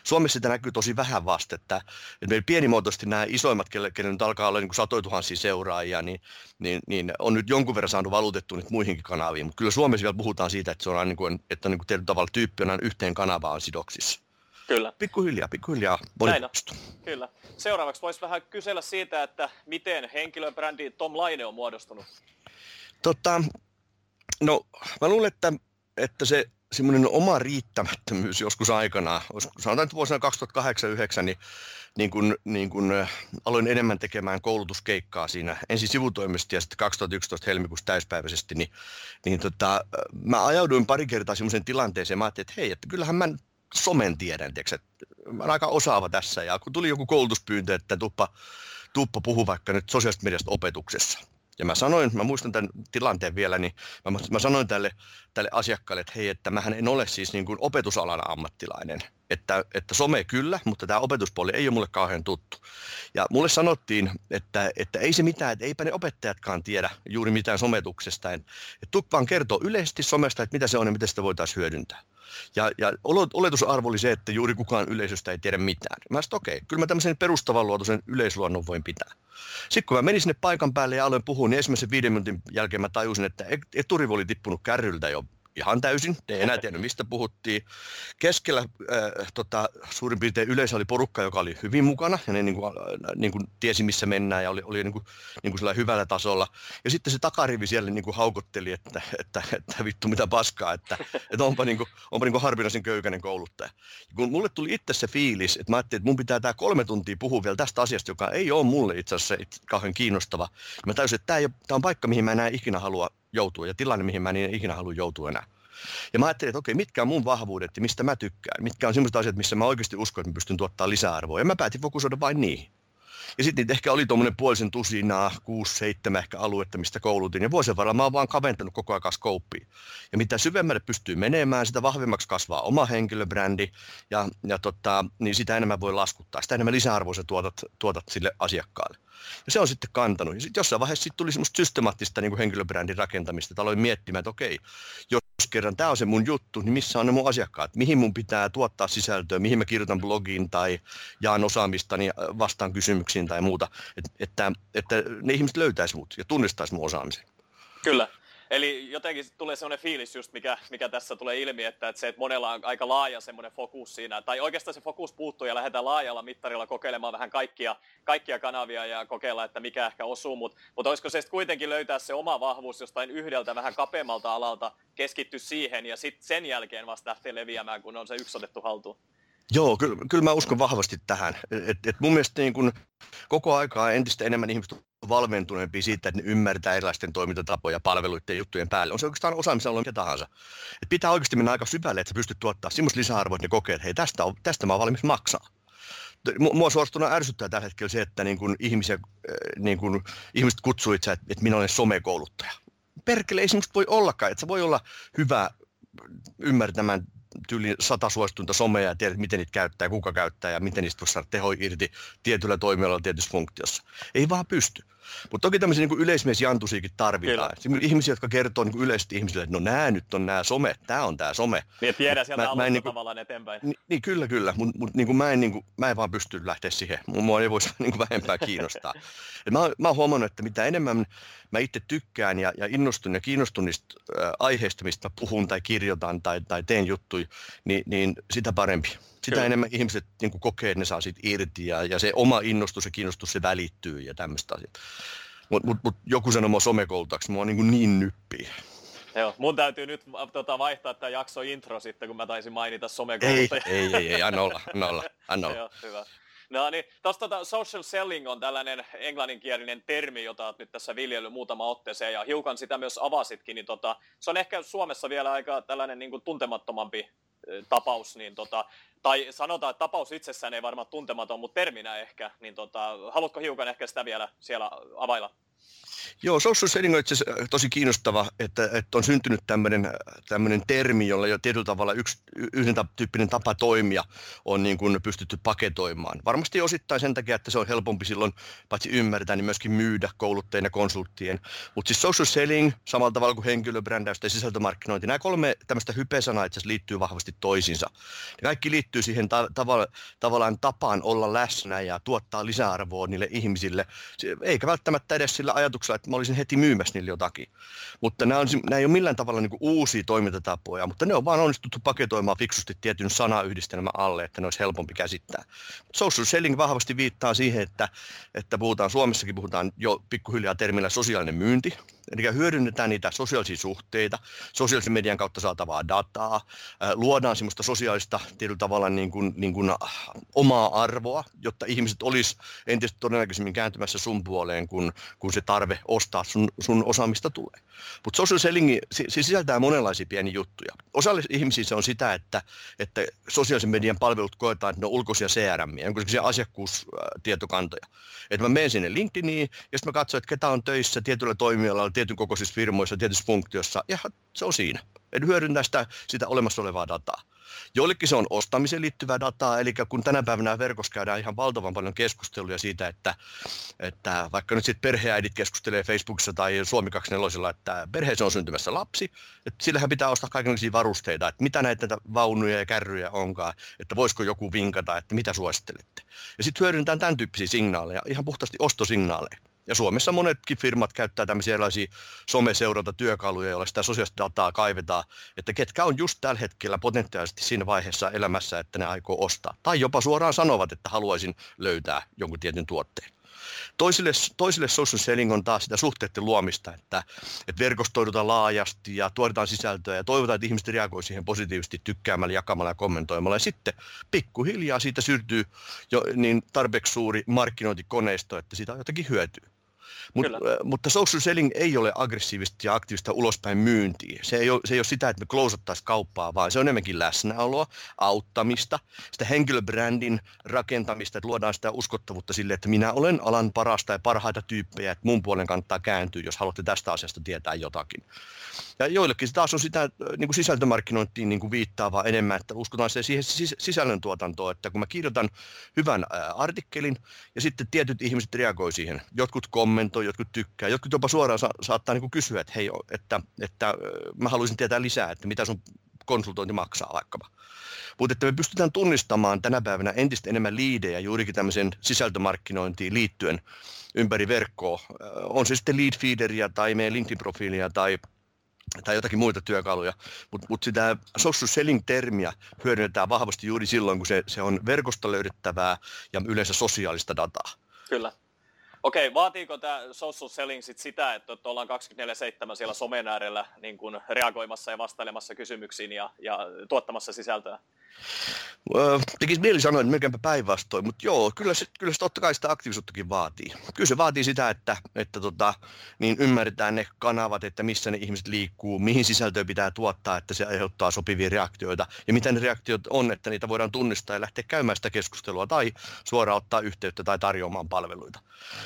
Suomessa sitä näkyy tosi vähän vasta, että, että meillä pienimuotoisesti nämä isoimmat, kelle nyt alkaa olla niin kuin satoja tuhansia seuraajia, niin, niin, niin, on nyt jonkun verran saanut valutettu nyt muihinkin kanaviin, mutta kyllä Suomessa vielä puhutaan siitä, että se on niin kuin, että niin kuin tietyllä tavalla tyyppi on yhteen kanavaan sidoksissa. Kyllä. Pikkuhiljaa, pikkuhiljaa. Näin on. Kyllä. Seuraavaksi voisi vähän kysellä siitä, että miten henkilöbrändi Tom Laine on muodostunut? Totta, no mä luulen, että, että se semmoinen oma riittämättömyys joskus aikanaan, sanotaan että vuosina 2008-2009, niin, niin kun, niin kun aloin enemmän tekemään koulutuskeikkaa siinä ensin sivutoimisesti ja sitten 2011 helmikuussa täyspäiväisesti, niin, niin tota, mä ajauduin pari kertaa semmoiseen tilanteeseen, mä ajattelin, että hei, että kyllähän mä somen tiedän, tiiäks, että mä olen aika osaava tässä, ja kun tuli joku koulutuspyyntö, että tuppa, tuppa puhu vaikka nyt sosiaalisesta mediasta opetuksessa, ja mä sanoin, mä muistan tämän tilanteen vielä, niin mä, mä sanoin tälle, tälle asiakkaalle, että hei, että mähän en ole siis niin kuin opetusalan ammattilainen. Että, että some kyllä, mutta tämä opetuspuoli ei ole mulle kauhean tuttu. Ja mulle sanottiin, että, että ei se mitään, että eipä ne opettajatkaan tiedä juuri mitään sometuksesta. Että tuk vaan kertoo yleisesti somesta, että mitä se on ja miten sitä voitaisiin hyödyntää. Ja, ja oletusarvo oli se, että juuri kukaan yleisöstä ei tiedä mitään. Mä sanoin, okei, okay, kyllä mä tämmöisen perustavanluotoisen yleisluonnon voin pitää. Sitten kun mä menin sinne paikan päälle ja aloin puhua, niin ensimmäisen viiden minuutin jälkeen mä tajusin, että eturivo oli tippunut kärryltä jo ihan täysin, ei enää tiennyt mistä puhuttiin. Keskellä äh, tota, suurin piirtein yleisö oli porukka, joka oli hyvin mukana ja ne niin kuin, äh, niin kuin tiesi missä mennään ja oli, oli niin kuin, niin kuin hyvällä tasolla. Ja sitten se takarivi siellä niin kuin haukotteli, että, että, että, vittu mitä paskaa, että, että onpa, niin kuin, onpa niin kuin harvinaisen köykäinen kouluttaja. Ja kun mulle tuli itse se fiilis, että mä ajattelin, että mun pitää tämä kolme tuntia puhua vielä tästä asiasta, joka ei ole mulle itse asiassa kauhean kiinnostava. Ja mä täysin, että tämä, tämä on paikka, mihin mä enää ikinä halua joutua ja tilanne, mihin mä en ikinä halua joutua enää. Ja mä ajattelin, että okei, mitkä on mun vahvuudet ja mistä mä tykkään. Mitkä on sellaiset asiat, missä mä oikeasti uskon, että mä pystyn tuottaa lisäarvoa. Ja mä päätin fokusoida vain niihin. Ja sitten niitä ehkä oli tuommoinen puolisen tusinaa, kuusi, seitsemän ehkä aluetta, mistä koulutin. Ja vuosien varrella mä oon vaan kaventanut koko ajan skouppia. Ja mitä syvemmälle pystyy menemään, sitä vahvemmaksi kasvaa oma henkilöbrändi. Ja, ja tota, niin sitä enemmän voi laskuttaa. Sitä enemmän lisäarvoa sä tuotat, tuotat sille asiakkaalle. Ja se on sitten kantanut. Ja sitten jossain vaiheessa sit tuli semmoista systemaattista niin kuin henkilöbrändin rakentamista. Että aloin miettimään, että okei, jos kerran tämä on se mun juttu, niin missä on ne mun asiakkaat? Mihin mun pitää tuottaa sisältöä? Mihin mä kirjoitan blogiin tai jaan osaamistani äh, vastaan kysymyksiin tai muuta? Että, että, että ne ihmiset löytäisi mut ja tunnistaisi mun osaamisen. Kyllä. Eli jotenkin tulee sellainen fiilis just, mikä, mikä tässä tulee ilmi, että, että se, että monella on aika laaja semmoinen fokus siinä, tai oikeastaan se fokus puuttuu ja lähdetään laajalla mittarilla kokeilemaan vähän kaikkia, kaikkia kanavia ja kokeilla, että mikä ehkä osuu, mutta mut olisiko se kuitenkin löytää se oma vahvuus jostain yhdeltä vähän kapeammalta alalta, keskittyä siihen ja sitten sen jälkeen vasta lähteä leviämään, kun on se yksi otettu haltuun? Joo, kyllä, kyllä mä uskon vahvasti tähän. Et, et mun mielestä niin kun koko aikaa entistä enemmän ihmiset valmentuneempi siitä, että ne ymmärtää erilaisten toimintatapoja palveluiden ja juttujen päälle. On se oikeastaan osaamisella mitä tahansa. Et pitää oikeasti mennä aika syvälle, että sä pystyt tuottaa semmoista lisäarvoa, että ne kokee, että hei, tästä, on, tästä mä oon valmis maksaa. Mua suorastunut ärsyttää tällä hetkellä se, että niin kun ihmisiä, äh, niin kun ihmiset kutsuu itse, että, minä olen somekouluttaja. Perkele ei voi ollakaan, että sä voi olla hyvä ymmärtämään tyyli sata suostunta somea ja tiedät, miten niitä käyttää, kuka käyttää ja miten niistä voi saada teho irti tietyllä toimialalla tietyssä funktiossa. Ei vaan pysty. Mutta toki tämmöisiä niin yleismiesjantusiakin tarvitaan. Kyllä. Ihmisiä, jotka kertoo niin yleisesti ihmisille, että no nämä nyt on nämä some, tämä on tämä some. Niin, tiedä sieltä mä, mä en, niin kuin, tavallaan eteenpäin. Niin, niin kyllä, kyllä, mutta mut, niin mä, en, niin kuin, mä en vaan pysty lähteä siihen. Mua ei voisi niin kuin vähempää kiinnostaa. Et mä, mä oon huomannut, että mitä enemmän mä itse tykkään ja, ja innostun ja kiinnostun niistä äh, aiheista, mistä puhun tai kirjoitan tai, tai teen juttuja, niin, niin sitä parempi. Sitä Kyllä. enemmän ihmiset niin kuin kokee, että ne saa siitä irti ja, ja se oma innostus ja kiinnostus se välittyy ja tämmöistä asiat. Mutta mut, mut, joku sanoo mua somekoulutaksi, mua on niin, niin nyppiä. Joo, mun täytyy nyt tota, vaihtaa tämä jakso intro sitten, kun mä taisin mainita somekouluttaja. Ei, ei, ei, ei, anna olla, anna olla, anna olla. Joo, hyvä. No niin, tuosta tota, social selling on tällainen englanninkielinen termi, jota olet nyt tässä viljellyt muutama otteeseen ja hiukan sitä myös avasitkin, niin tota, se on ehkä Suomessa vielä aika tällainen niin kuin tuntemattomampi tapaus, niin tota, tai sanotaan, että tapaus itsessään ei varmaan tuntematon, mutta terminä ehkä, niin tota, haluatko hiukan ehkä sitä vielä siellä availla? Joo, social on itse asiassa äh, tosi kiinnostava, että, että on syntynyt tämmöinen, tämmöinen termi, jolla jo tietyllä tavalla yksi, yhden tyyppinen tapa toimia on niin kuin pystytty paketoimaan. Varmasti osittain sen takia, että se on helpompi silloin paitsi ymmärtää, niin myöskin myydä kouluttajien ja konsulttien. Mutta siis social selling, samalla tavalla kuin henkilöbrändäys ja sisältömarkkinointi, nämä kolme tämmöistä hypesanaa itse asiassa liittyy vahvasti toisiinsa. Ja kaikki liittyy siihen ta- tav- tavallaan tapaan olla läsnä ja tuottaa lisäarvoa niille ihmisille, eikä välttämättä edes sillä ajatuksella, että mä olisin heti myymässä niille jotakin. Mutta nämä, on, nämä ei ole millään tavalla niin uusia toimintatapoja, mutta ne on vaan onnistuttu paketoimaan fiksusti tietyn sanayhdistelmän alle, että ne olisi helpompi käsittää. Social selling vahvasti viittaa siihen, että, että puhutaan Suomessakin puhutaan jo pikkuhiljaa termillä sosiaalinen myynti, Eli hyödynnetään niitä sosiaalisia suhteita, sosiaalisen median kautta saatavaa dataa, luodaan semmoista sosiaalista tietyllä tavalla niin kuin, niin kuin omaa arvoa, jotta ihmiset olisi entistä todennäköisemmin kääntymässä sun puoleen, kun, kun se tarve ostaa sun, sun osaamista tulee. Mutta social selling se sisältää monenlaisia pieniä juttuja. Osalle ihmisiä se on sitä, että, että sosiaalisen median palvelut koetaan, että ne on ulkoisia CRM, jonkinlaisia asiakkuustietokantoja. Että mä menen sinne LinkedIniin ja sitten mä katson, että ketä on töissä tietyllä toimialalla, tietyn kokoisissa firmoissa, tietyssä funktiossa, ja se on siinä. En hyödyntää sitä, sitä olemassa olevaa dataa. Joillekin se on ostamiseen liittyvää dataa, eli kun tänä päivänä verkossa käydään ihan valtavan paljon keskusteluja siitä, että, että vaikka nyt sitten perheäidit keskustelee Facebookissa tai Suomi 24, että perheessä on syntymässä lapsi, että sillähän pitää ostaa kaikenlaisia varusteita, että mitä näitä vaunuja ja kärryjä onkaan, että voisiko joku vinkata, että mitä suosittelette. Ja sitten hyödynnetään tämän tyyppisiä signaaleja, ihan puhtaasti ostosignaaleja. Ja Suomessa monetkin firmat käyttää tämmöisiä erilaisia someseurantatyökaluja, joilla sitä sosiaalista dataa kaivetaan, että ketkä on just tällä hetkellä potentiaalisesti siinä vaiheessa elämässä, että ne aikoo ostaa. Tai jopa suoraan sanovat, että haluaisin löytää jonkun tietyn tuotteen. Toisille, toisille social selling on taas sitä suhteiden luomista, että, että verkostoidutaan laajasti ja tuotetaan sisältöä ja toivotaan, että ihmiset reagoi siihen positiivisesti tykkäämällä, jakamalla ja kommentoimalla. Ja sitten pikkuhiljaa siitä syntyy jo niin tarpeeksi suuri markkinointikoneisto, että siitä on jotakin hyötyä. Mut, mutta social selling ei ole aggressiivista ja aktiivista ulospäin myyntiä. Se ei ole, se ei ole sitä, että me klousattaisiin kauppaa, vaan se on enemmänkin läsnäoloa, auttamista, sitä henkilöbrändin rakentamista, että luodaan sitä uskottavuutta sille, että minä olen alan parasta ja parhaita tyyppejä, että mun puolen kannattaa kääntyä, jos haluatte tästä asiasta tietää jotakin. Ja joillekin se taas on sitä niin kuin sisältömarkkinointiin niin kuin viittaavaa enemmän, että uskotaan se siihen sisällöntuotantoon, että kun mä kirjoitan hyvän artikkelin ja sitten tietyt ihmiset reagoi siihen, jotkut kommentoi, jotkut tykkää, jotkut jopa suoraan sa- saattaa niin kysyä, että hei, että, että mä haluaisin tietää lisää, että mitä sun konsultointi maksaa vaikkapa. Mutta että me pystytään tunnistamaan tänä päivänä entistä enemmän liidejä juurikin tämmöisen sisältömarkkinointiin liittyen ympäri verkkoa. On se sitten lead feederia tai meidän LinkedIn-profiilia tai tai jotakin muita työkaluja, mutta mut sitä social selling-termiä hyödynnetään vahvasti juuri silloin, kun se, se on verkosta löydettävää ja yleensä sosiaalista dataa. Kyllä. Okei, vaatiiko tämä social selling sit sitä, että ollaan 24-7 siellä somen äärellä niin kun reagoimassa ja vastailemassa kysymyksiin ja, ja tuottamassa sisältöä? Tekisi mieli sanoa, että melkeinpä päinvastoin, mutta joo, kyllä se, kyllä se totta kai sitä aktiivisuuttakin vaatii. Kyllä se vaatii sitä, että, että tota, niin ymmärretään ne kanavat, että missä ne ihmiset liikkuu, mihin sisältöä pitää tuottaa, että se aiheuttaa sopivia reaktioita ja mitä ne reaktiot on, että niitä voidaan tunnistaa ja lähteä käymään sitä keskustelua tai suoraan ottaa yhteyttä tai tarjoamaan palveluita.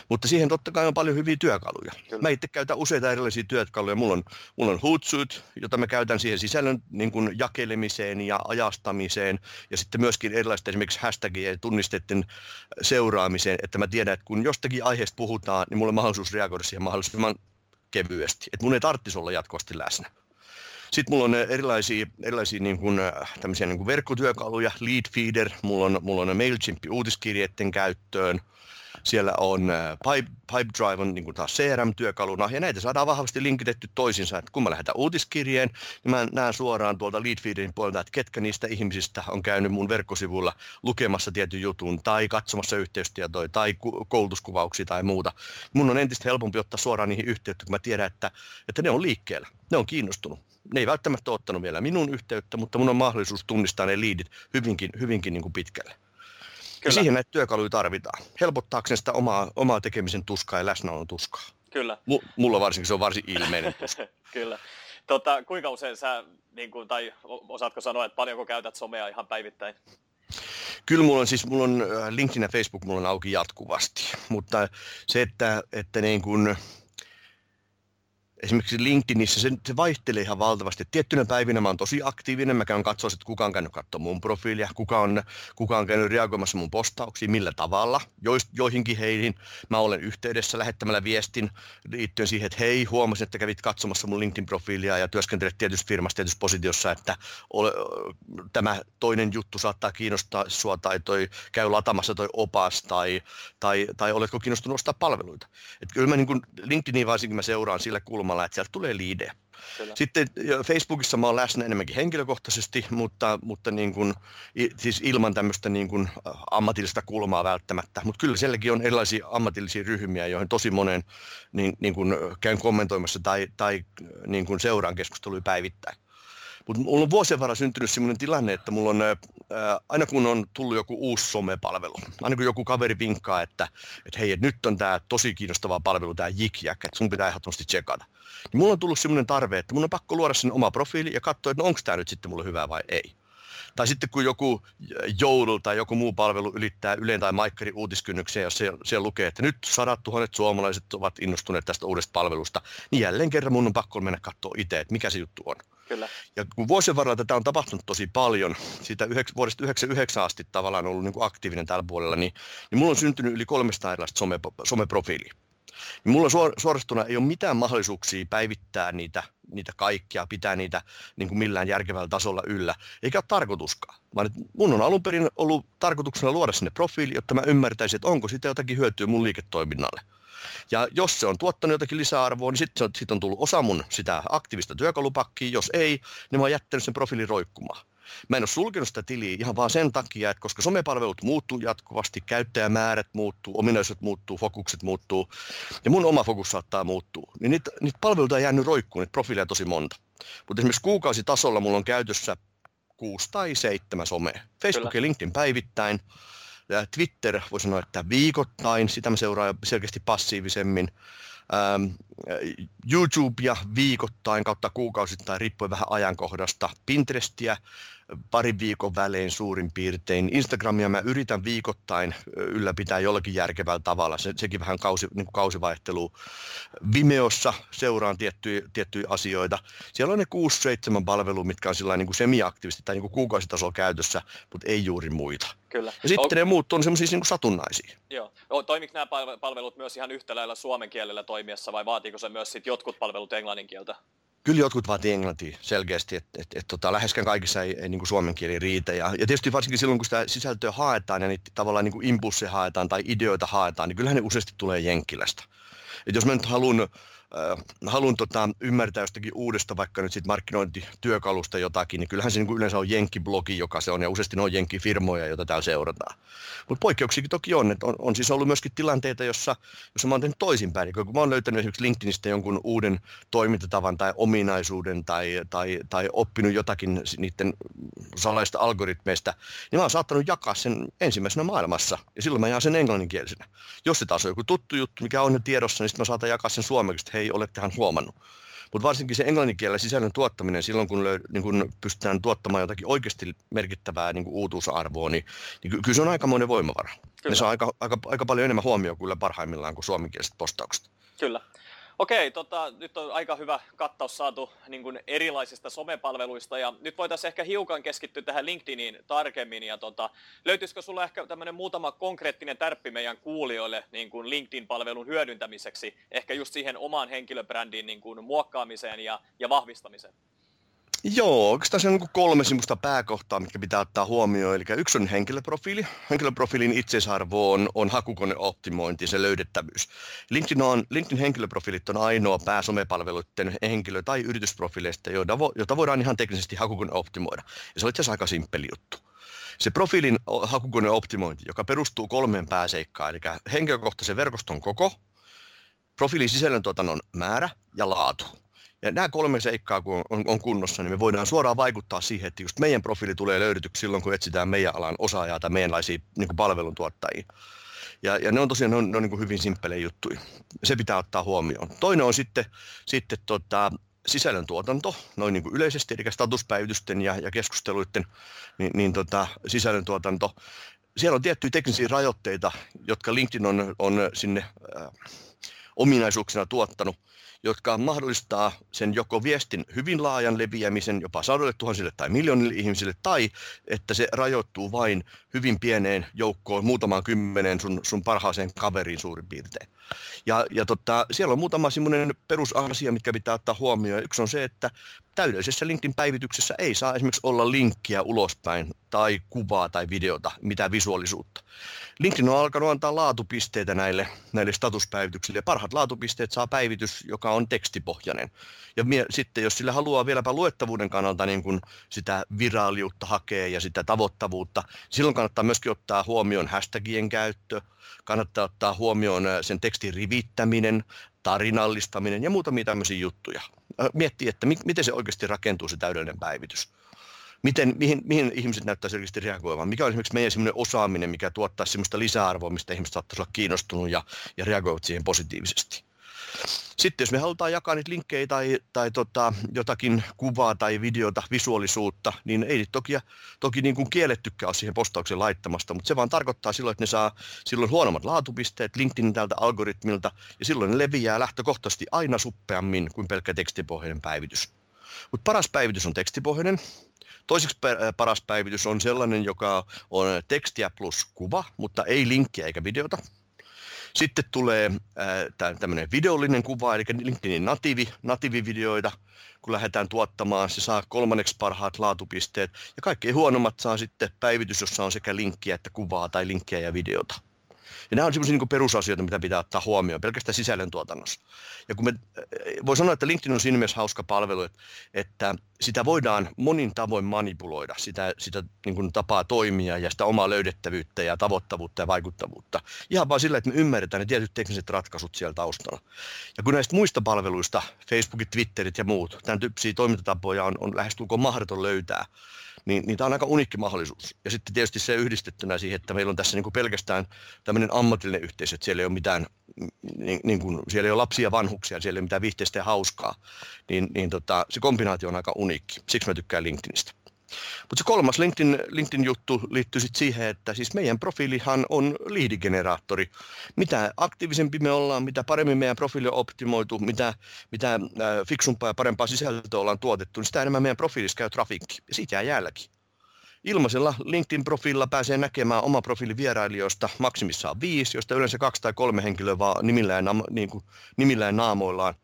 Mutta siihen totta kai on paljon hyviä työkaluja. Kyllä. Mä itse käytän useita erilaisia työkaluja. Mulla on, mulla on Hootsuite, jota mä käytän siihen sisällön niin jakelemiseen ja ajastamiseen ja sitten myöskin erilaisten esimerkiksi hashtagien tunnisteiden seuraamiseen, että mä tiedän, että kun jostakin aiheesta puhutaan, niin mulla on mahdollisuus reagoida siihen mahdollisimman kevyesti. Että mun ei tarvitsisi olla jatkuvasti läsnä. Sitten mulla on erilaisia, erilaisia niin kuin, tämmöisiä niin kuin verkkotyökaluja, lead feeder, mulla on, mulla on MailChimp uutiskirjeiden käyttöön, siellä on äh, Pipe, Pipedrive on niin kuin taas CRM-työkaluna, ja näitä saadaan vahvasti linkitetty toisinsa. Että kun mä lähetän uutiskirjeen, niin mä näen suoraan tuolta leadfeederin puolelta, että ketkä niistä ihmisistä on käynyt mun verkkosivulla lukemassa tietyn jutun, tai katsomassa yhteystietoja, tai koulutuskuvauksia tai muuta. Mun on entistä helpompi ottaa suoraan niihin yhteyttä, kun mä tiedän, että, että ne on liikkeellä, ne on kiinnostunut ne ei välttämättä ottanut vielä minun yhteyttä, mutta mun on mahdollisuus tunnistaa ne liidit hyvinkin, hyvinkin niin kuin pitkälle. Kyllä. siihen näitä työkaluja tarvitaan. Helpottaakseen sitä omaa, omaa tekemisen tuskaa ja läsnäolon tuskaa. Kyllä. M- mulla varsinkin se on varsin ilmeinen tuska. Kyllä. Tota, kuinka usein sä, niin kuin, tai osaatko sanoa, että paljonko käytät somea ihan päivittäin? Kyllä mulla on siis, mulla on äh, LinkedIn ja Facebook mulla on auki jatkuvasti, mutta se, että, että niin kuin, esimerkiksi LinkedInissä se, se vaihtelee ihan valtavasti. Tiettynä päivinä mä oon tosi aktiivinen, mä käyn katsoa, että kuka on käynyt katsoa mun profiilia, kuka on, kuka on käynyt reagoimassa mun postauksiin, millä tavalla. Joist, joihinkin heihin mä olen yhteydessä lähettämällä viestin liittyen siihen, että hei, huomasin, että kävit katsomassa mun LinkedIn-profiilia ja työskentelet tietyssä firmassa tietyssä positiossa, että ole, tämä toinen juttu saattaa kiinnostaa sua tai toi, käy latamassa toi opas tai, tai, tai oletko kiinnostunut ostaa palveluita. Et kyllä mä niin LinkedInin varsinkin mä seuraan sillä kulmalla, kulmalla, että sieltä tulee liidejä. Kyllä. Sitten Facebookissa mä oon läsnä enemmänkin henkilökohtaisesti, mutta, mutta niin kuin, siis ilman tämmöistä niin kuin ammatillista kulmaa välttämättä. Mutta kyllä sielläkin on erilaisia ammatillisia ryhmiä, joihin tosi monen niin, niin kuin käyn kommentoimassa tai, tai niin kuin seuraan keskusteluja päivittäin. Mutta mulla on vuosien varrella syntynyt sellainen tilanne, että mulla on, aina kun on tullut joku uusi somepalvelu, aina kun joku kaveri vinkkaa, että, että hei, että nyt on tämä tosi kiinnostava palvelu, tämä Jikjak, että sun pitää ehdottomasti tsekata. Niin mulla on tullut sellainen tarve, että mun on pakko luoda sinne oma profiili ja katsoa, että no onko tämä nyt sitten mulle hyvä vai ei. Tai sitten kun joku joudul tai joku muu palvelu ylittää Ylen tai Maikkarin uutiskynnyksiä, jos siellä, siellä lukee, että nyt sadat tuhannet suomalaiset ovat innostuneet tästä uudesta palvelusta, niin jälleen kerran mun on pakko mennä katsoa itse, että mikä se juttu on. Kyllä. Ja kun vuosien varrella tätä on tapahtunut tosi paljon, siitä yhdeks, vuodesta 1999 asti tavallaan ollut niin kuin aktiivinen tällä puolella, niin, niin mulla on syntynyt yli 300 erilaista some, someprofiilia. Niin mulla suor, suorastuna ei ole mitään mahdollisuuksia päivittää niitä, niitä kaikkia, pitää niitä niin kuin millään järkevällä tasolla yllä, eikä ole tarkoituskaan. Vaan että mun on alun perin ollut tarkoituksena luoda sinne profiili, jotta mä ymmärtäisin, että onko sitä jotakin hyötyä mun liiketoiminnalle. Ja jos se on tuottanut jotakin lisäarvoa, niin sitten on, sit on tullut osa mun sitä aktiivista työkalupakkia. Jos ei, niin mä oon jättänyt sen profiilin roikkumaan. Mä en ole sulkenut sitä tiliä ihan vaan sen takia, että koska somepalvelut muuttuu jatkuvasti, käyttäjämäärät muuttuu, ominaisuudet muuttuu, fokukset muuttuu ja mun oma fokus saattaa muuttua, niin niitä, niitä palveluita on jäänyt roikkuun, niitä profiileja tosi monta. Mutta esimerkiksi kuukausitasolla mulla on käytössä kuusi tai seitsemän somea. Facebook Kyllä. ja LinkedIn päivittäin. Twitter voi sanoa, että viikoittain, sitä mä seuraan selkeästi passiivisemmin. Ähm, YouTubea viikoittain kautta kuukausittain, riippuen vähän ajankohdasta. Pinterestiä parin viikon välein suurin piirtein. Instagramia mä yritän viikoittain ylläpitää jollakin järkevällä tavalla, se, sekin vähän kausi, niin kuin kausivaihtelu. Vimeossa seuraan tiettyjä, tiettyjä asioita. Siellä on ne 6-7 palvelua, mitkä on sillä niin kuin semiaktiivisesti tai niin kuin kuukausitasolla käytössä, mutta ei juuri muita. Kyllä. Ja sitten on... ne muut on semmoisia niin satunnaisia. Joo. Toimiko nämä palvelut myös ihan yhtä lailla suomen kielellä toimiessa vai vaatiiko se myös sit jotkut palvelut englannin kieltä? Kyllä jotkut vaatii englantia selkeästi, että et, et, tota, läheskään kaikissa ei, ei niin suomen kieli riitä. Ja, ja tietysti varsinkin silloin, kun sitä sisältöä haetaan ja niitä tavallaan niin impulsseja haetaan tai ideoita haetaan, niin kyllähän ne useasti tulee Jenkkilästä. Et jos mä nyt haluan äh, haluan tota, ymmärtää jostakin uudesta vaikka nyt sit markkinointityökalusta jotakin, niin kyllähän se niin yleensä on Jenkki-blogi, joka se on, ja useasti ne on Jenkki-firmoja, joita täällä seurataan. Mutta poikkeuksiakin toki on, että on, on, siis ollut myöskin tilanteita, jossa, jossa mä oon tehnyt toisinpäin. Niin kun mä oon löytänyt esimerkiksi LinkedInistä jonkun uuden toimintatavan tai ominaisuuden tai, tai, tai oppinut jotakin niiden salaista algoritmeista, niin mä oon saattanut jakaa sen ensimmäisenä maailmassa, ja silloin mä jaan sen englanninkielisenä. Jos se taas on joku tuttu juttu, mikä on jo tiedossa, niin sitten mä saatan jakaa sen suomeksi, että olettehan huomannut. Mutta varsinkin se englanninkielellä sisällön tuottaminen, silloin kun, löy, niin kun pystytään tuottamaan jotakin oikeasti merkittävää niin uutuusarvoa, niin, niin kyllä se on aikamoinen voimavara. Kyllä. Ne saa aika, aika, aika paljon enemmän huomioon kyllä parhaimmillaan kuin suomenkieliset postaukset. Kyllä. Okei, tota, nyt on aika hyvä kattaus saatu niin kuin erilaisista somepalveluista ja nyt voitaisiin ehkä hiukan keskittyä tähän LinkedIniin tarkemmin ja tota, löytyisikö sulla ehkä tämmöinen muutama konkreettinen tärppi meidän kuulijoille niin kuin LinkedIn-palvelun hyödyntämiseksi, ehkä just siihen omaan henkilöbrändiin niin kuin muokkaamiseen ja, ja vahvistamiseen? Joo, oikeastaan se on niin kolme semmoista pääkohtaa, mitkä pitää ottaa huomioon. Eli yksi on henkilöprofiili. Henkilöprofiilin itseisarvo on, on hakukoneoptimointi, se löydettävyys. LinkedIn, on, LinkedIn henkilöprofiilit on ainoa pääsomepalveluiden henkilö- tai yritysprofiileista, jota, vo, jota voidaan ihan teknisesti hakukoneoptimoida. Ja se on itse asiassa aika simppeli juttu. Se profiilin hakukoneoptimointi, joka perustuu kolmeen pääseikkaan, eli henkilökohtaisen verkoston koko, profiilin sisällöntuotannon määrä ja laatu ja nämä kolme seikkaa, kun on, on kunnossa, niin me voidaan suoraan vaikuttaa siihen, että just meidän profiili tulee löydetyksi silloin, kun etsitään meidän alan osaajaa tai meidänlaisia niin palveluntuottajia. Ja, ja ne on tosiaan ne on, ne on niin hyvin simppelejä juttuja. Se pitää ottaa huomioon. Toinen on sitten, sitten tota, sisällöntuotanto, noin niin kuin yleisesti, eli statuspäivitysten ja, ja keskusteluiden niin, niin tota, sisällöntuotanto. Siellä on tiettyjä teknisiä rajoitteita, jotka LinkedIn on, on sinne äh, ominaisuuksina tuottanut, jotka mahdollistaa sen joko viestin hyvin laajan leviämisen jopa sadoille tuhansille tai miljoonille ihmisille, tai että se rajoittuu vain hyvin pieneen joukkoon, muutamaan kymmeneen sun, sun parhaaseen kaveriin suurin piirtein. Ja, ja tota, siellä on muutama semmoinen perusasia, mitkä pitää ottaa huomioon. Yksi on se, että täydellisessä LinkedIn päivityksessä ei saa esimerkiksi olla linkkiä ulospäin tai kuvaa tai videota, mitä visuaalisuutta. LinkedIn on alkanut antaa laatupisteitä näille, näille statuspäivityksille ja parhaat laatupisteet saa päivitys, joka on tekstipohjainen. Ja mie, sitten jos sillä haluaa vieläpä luettavuuden kannalta niin kuin sitä viraaliutta hakea ja sitä tavoittavuutta, silloin kannattaa myöskin ottaa huomioon hashtagien käyttö, kannattaa ottaa huomioon sen tekstin rivittäminen, tarinallistaminen ja muutamia tämmöisiä juttuja. Miettiä, että mi- miten se oikeasti rakentuu se täydellinen päivitys. Miten, mihin, mihin ihmiset näyttää selkeästi reagoimaan? Mikä on esimerkiksi meidän semmoinen osaaminen, mikä tuottaa semmoista lisäarvoa, mistä ihmiset saattaisi olla kiinnostunut ja, ja reagoivat siihen positiivisesti. Sitten jos me halutaan jakaa niitä linkkejä tai, tai tota, jotakin kuvaa tai videota, visuaalisuutta, niin ei toki, toki niin kuin kiellettykään ole siihen postaukseen laittamasta, mutta se vaan tarkoittaa silloin, että ne saa silloin huonommat laatupisteet LinkedInin tältä algoritmilta, ja silloin ne leviää lähtökohtaisesti aina suppeammin kuin pelkkä tekstipohjainen päivitys. Mutta paras päivitys on tekstipohjainen. Toiseksi paras päivitys on sellainen, joka on tekstiä plus kuva, mutta ei linkkiä eikä videota. Sitten tulee äh, tämmöinen videollinen kuva, eli LinkedInin natiivi, natiivivideoita, kun lähdetään tuottamaan. Se saa kolmanneksi parhaat laatupisteet. Ja kaikkein huonommat saa sitten päivitys, jossa on sekä linkkiä että kuvaa tai linkkiä ja videota. Ja nämä on sellaisia niin perusasioita, mitä pitää ottaa huomioon pelkästään sisällöntuotannossa. Ja kun me, voi sanoa, että LinkedIn on siinä mielessä hauska palvelu, että sitä voidaan monin tavoin manipuloida, sitä, sitä niin kuin tapaa toimia ja sitä omaa löydettävyyttä ja tavoittavuutta ja vaikuttavuutta. Ihan vaan sillä, että me ymmärretään ne tietyt tekniset ratkaisut siellä taustalla. Ja kun näistä muista palveluista, Facebookit, Twitterit ja muut, tämän tyyppisiä toimintatapoja on, on lähestulkoon mahdoton löytää, niin, niin tämä on aika unikki mahdollisuus. Ja sitten tietysti se yhdistettynä siihen, että meillä on tässä niin kuin pelkästään tämmöinen ammatillinen yhteisö, että siellä ei ole mitään, niin, niin kuin, siellä ei ole lapsia ja vanhuksia, siellä ei ole mitään viihteistä ja hauskaa, niin, niin tota, se kombinaatio on aika unikki. Siksi mä tykkään LinkedInistä. Mutta se kolmas LinkedIn, LinkedIn-juttu liittyy sitten siihen, että siis meidän profiilihan on liidigeneraattori. Mitä aktiivisempi me ollaan, mitä paremmin meidän profiili on optimoitu, mitä, mitä äh, fiksumpaa ja parempaa sisältöä ollaan tuotettu, niin sitä enemmän meidän profiilissa käy trafikki. Ja siitä jää jälki. Ilmaisella LinkedIn-profiililla pääsee näkemään oma profiili vierailijoista maksimissaan viisi, josta yleensä kaksi tai kolme henkilöä vaan nimillään, niin kuin, nimillään naamoillaan,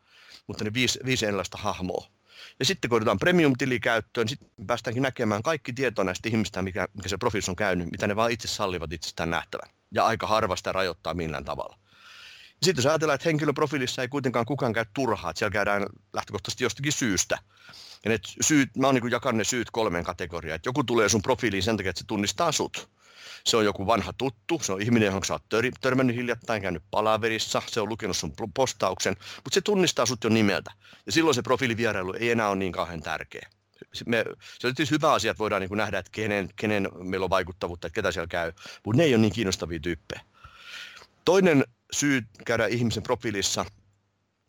mutta ne viisi, viisi erilaista hahmoa. Ja sitten kun otetaan premium-tili käyttöön, niin sitten päästäänkin näkemään kaikki tietoa näistä ihmistä, mikä, mikä se profiilissa on käynyt, mitä ne vaan itse sallivat itsestään nähtävän. Ja aika harva sitä rajoittaa millään tavalla. Ja sitten jos ajatellaan, että henkilöprofiilissa ei kuitenkaan kukaan käy turhaa, että siellä käydään lähtökohtaisesti jostakin syystä. Ja ne syyt, mä oon niin jakanut ne syyt kolmeen kategoriaan. Että joku tulee sun profiiliin sen takia, että se tunnistaa sut se on joku vanha tuttu, se on ihminen, johon sä oot tör- törmännyt hiljattain, käynyt palaverissa, se on lukenut sun postauksen, mutta se tunnistaa sut jo nimeltä. Ja silloin se profiilivierailu ei enää ole niin kauhean tärkeä. Me, se on tietysti hyvä asia, että voidaan niin nähdä, että kenen, kenen meillä on vaikuttavuutta, että ketä siellä käy, mutta ne ei ole niin kiinnostavia tyyppejä. Toinen syy käydä ihmisen profiilissa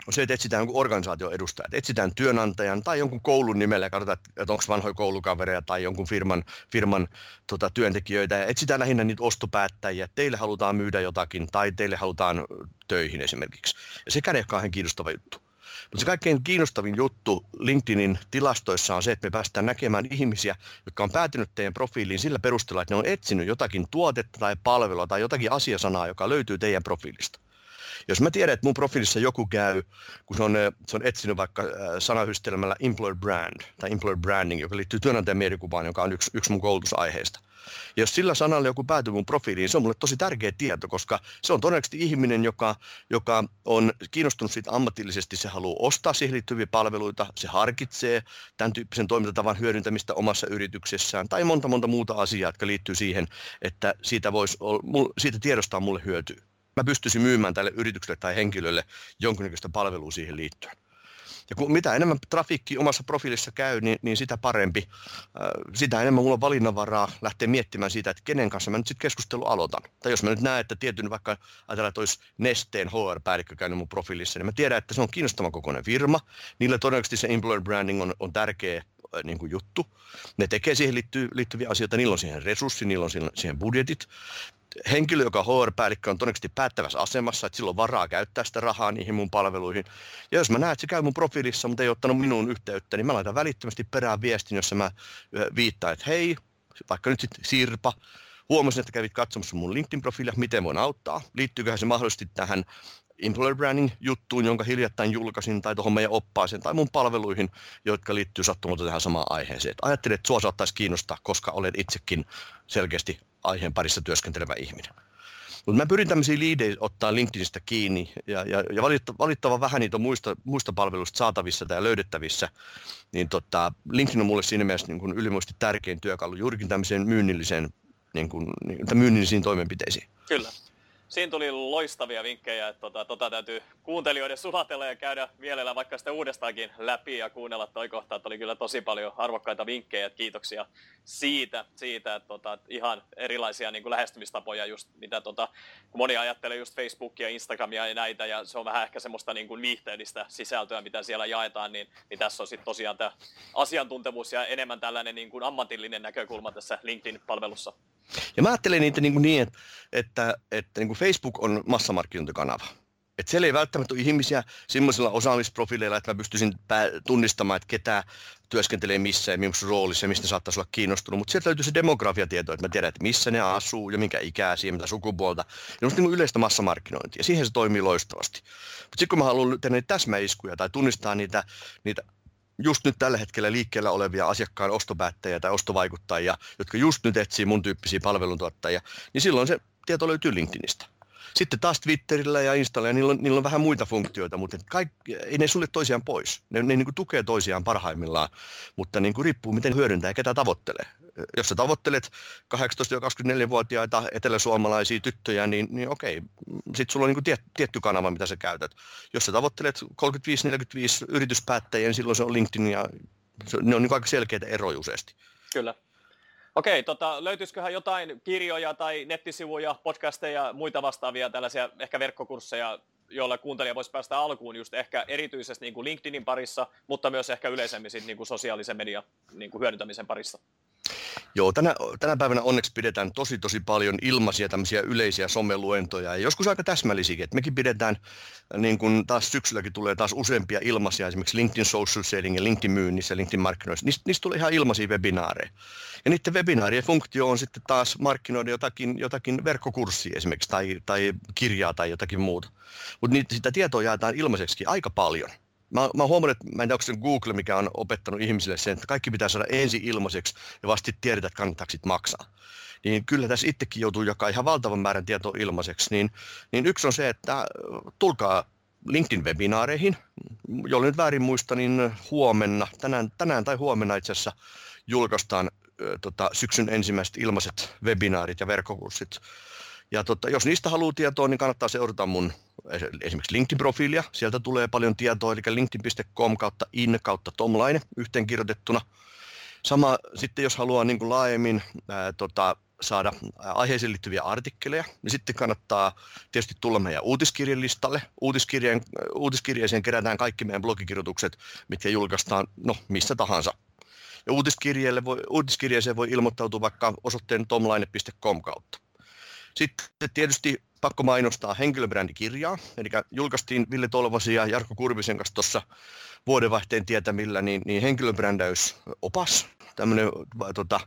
on se, että etsitään organisaation edustajat. Etsitään työnantajan tai jonkun koulun nimellä katsotaan, että onko vanhoja koulukavereja tai jonkun firman, firman tota, työntekijöitä. Ja etsitään lähinnä niitä ostopäättäjiä. Teille halutaan myydä jotakin tai teille halutaan töihin esimerkiksi. Ja sekään ei ole kauhean kiinnostava juttu. Mutta se kaikkein kiinnostavin juttu LinkedInin tilastoissa on se, että me päästään näkemään ihmisiä, jotka on päätynyt teidän profiiliin sillä perusteella, että ne on etsinyt jotakin tuotetta tai palvelua tai jotakin asiasanaa, joka löytyy teidän profiilista. Jos mä tiedän, että mun profiilissa joku käy, kun se on, se on etsinyt vaikka sanahystelmällä employer brand tai employer branding, joka liittyy työnantajan mielikuvaan, joka on yksi, yksi mun koulutusaiheista. Ja jos sillä sanalla joku päätyy mun profiiliin, se on mulle tosi tärkeä tieto, koska se on todennäköisesti ihminen, joka, joka on kiinnostunut siitä ammatillisesti, se haluaa ostaa siihen liittyviä palveluita, se harkitsee tämän tyyppisen toimintatavan hyödyntämistä omassa yrityksessään tai monta monta muuta asiaa, jotka liittyy siihen, että siitä, voisi siitä tiedostaa mulle hyötyä mä pystyisin myymään tälle yritykselle tai henkilölle jonkinnäköistä palvelua siihen liittyen. Ja kun mitä enemmän trafiikki omassa profiilissa käy, niin, niin sitä parempi. Sitä enemmän mulla on valinnanvaraa lähteä miettimään siitä, että kenen kanssa mä nyt sitten keskustelu aloitan. Tai jos mä nyt näen, että tietyn vaikka ajatellaan, että olisi Nesteen HR-päällikkö käynyt mun profiilissa, niin mä tiedän, että se on kiinnostava kokoinen firma. Niillä todennäköisesti se employer branding on, on tärkeä niin kuin juttu. Ne tekee siihen liittyviä asioita, niillä on siihen resurssi, niillä on siihen budjetit henkilö, joka HR-päällikkö on todennäköisesti päättävässä asemassa, että sillä on varaa käyttää sitä rahaa niihin mun palveluihin. Ja jos mä näen, että se käy mun profiilissa, mutta ei ottanut minuun yhteyttä, niin mä laitan välittömästi perään viestin, jossa mä viittaan, että hei, vaikka nyt sitten Sirpa, huomasin, että kävit katsomassa mun LinkedIn-profiilia, miten voin auttaa. Liittyyköhän se mahdollisesti tähän employer branding juttuun, jonka hiljattain julkaisin, tai tuohon meidän oppaaseen, tai mun palveluihin, jotka liittyy sattumalta tähän samaan aiheeseen. Ajattelin, että sua saattaisi kiinnostaa, koska olet itsekin selkeästi aiheen parissa työskentelevä ihminen. Mutta mä pyrin tämmöisiä liidejä ottaa LinkedInistä kiinni ja, ja, ja valittava, vähän niitä muista, muista palveluista saatavissa tai löydettävissä. Niin tota, LinkedIn on mulle siinä mielessä niin ylimuisesti tärkein työkalu juurikin tämmöiseen myynnilliseen, niin kuin, niin, myynnillisiin toimenpiteisiin. Kyllä siinä tuli loistavia vinkkejä, että tota, tota täytyy kuuntelijoiden sulatella ja käydä vielä vaikka sitä uudestaankin läpi ja kuunnella toi kohta, että oli kyllä tosi paljon arvokkaita vinkkejä, että kiitoksia siitä, siitä että tota, ihan erilaisia niin kuin lähestymistapoja, just mitä tota, kun moni ajattelee just Facebookia, Instagramia ja näitä, ja se on vähän ehkä semmoista niin kuin viihteellistä sisältöä, mitä siellä jaetaan, niin, niin tässä on sitten tosiaan tämä asiantuntemus ja enemmän tällainen niin kuin ammatillinen näkökulma tässä LinkedIn-palvelussa. Ja mä ajattelen niitä niin, kuin niin että, että, että niin kuin Facebook on massamarkkinointikanava. Että siellä ei välttämättä ole ihmisiä semmoisilla osaamisprofiileilla, että mä pystyisin tunnistamaan, että ketä työskentelee missä ja millaisessa roolissa ja mistä saattaisi olla kiinnostunut. Mutta sieltä löytyy se demografiatieto, että mä tiedän, että missä ne asuu ja minkä ikäisiä, mitä sukupuolta. Ne on niin yleistä massamarkkinointia ja siihen se toimii loistavasti. Mutta sitten kun mä haluan tehdä niitä täsmäiskuja tai tunnistaa niitä, niitä just nyt tällä hetkellä liikkeellä olevia asiakkaan ostopäättäjiä tai ostovaikuttajia, jotka just nyt etsii mun tyyppisiä palveluntuottajia, niin silloin se tieto löytyy LinkedInistä. Sitten taas Twitterillä ja Installa, ja niillä on, niillä on vähän muita funktioita, mutta kaikki, ei ne sulle toisiaan pois. Ne, ne niin kuin tukee toisiaan parhaimmillaan, mutta niin kuin riippuu miten hyödyntää ja ketä tavoittelee. Jos sä tavoittelet 18-24-vuotiaita eteläsuomalaisia tyttöjä, niin, niin okei, sitten sulla on niin kuin tiet, tietty kanava, mitä sä käytät. Jos sä tavoittelet 35-45 yrityspäättäjiä, niin silloin se on LinkedIn ja se, ne on niin aika selkeitä eroja useasti. Kyllä. Okei, tota, löytyisiköhän jotain kirjoja tai nettisivuja, podcasteja ja muita vastaavia tällaisia ehkä verkkokursseja, joilla kuuntelija voisi päästä alkuun just ehkä erityisesti niin kuin LinkedInin parissa, mutta myös ehkä yleisemmin niin kuin sosiaalisen median niin kuin hyödyntämisen parissa? Joo, tänä, tänä päivänä onneksi pidetään tosi tosi paljon ilmaisia tämmöisiä yleisiä someluentoja ja joskus aika täsmällisiäkin, että mekin pidetään, niin kuin taas syksylläkin tulee taas useampia ilmaisia, esimerkiksi LinkedIn Social Selling ja LinkedIn myynnissä LinkedIn markkinoissa, niistä, niistä tulee ihan ilmaisia webinaareja. Ja niiden webinaarien funktio on sitten taas markkinoida jotakin, jotakin verkkokurssia esimerkiksi tai, tai kirjaa tai jotakin muuta. Mutta sitä tietoa jaetaan ilmaiseksi aika paljon mä, mä huomannut, että mä en tiedä, onko se Google, mikä on opettanut ihmisille sen, että kaikki pitää saada ensin ilmaiseksi ja vasta tiedetä, että kannattaako maksaa. Niin kyllä tässä itsekin joutuu jakaa ihan valtavan määrän tietoa ilmaiseksi. Niin, niin yksi on se, että tulkaa LinkedIn-webinaareihin, jolle nyt väärin muista, niin huomenna, tänään, tänään tai huomenna itse asiassa julkaistaan tota, syksyn ensimmäiset ilmaiset webinaarit ja verkkokurssit ja tota, jos niistä haluaa tietoa, niin kannattaa seurata mun esimerkiksi LinkedIn-profiilia. Sieltä tulee paljon tietoa, eli linkedin.com kautta in kautta tomlaine yhteenkirjoitettuna. Sama sitten, jos haluaa niin kuin laajemmin ää, tota, saada aiheeseen liittyviä artikkeleja, niin sitten kannattaa tietysti tulla meidän uutiskirjan listalle. Uutiskirjeen, uutiskirjeeseen kerätään kaikki meidän blogikirjoitukset, mitkä julkaistaan no, missä tahansa. Ja uutiskirjeelle voi, uutiskirjeeseen voi ilmoittautua vaikka osoitteen tomlaine.com kautta. Sitten tietysti pakko mainostaa henkilöbrändikirjaa, eli julkaistiin Ville Tolvasen ja Jarkko Kurvisen kanssa tuossa vuodenvaihteen tietämillä, niin, niin henkilöbrändäysopas, tämmöinen tota,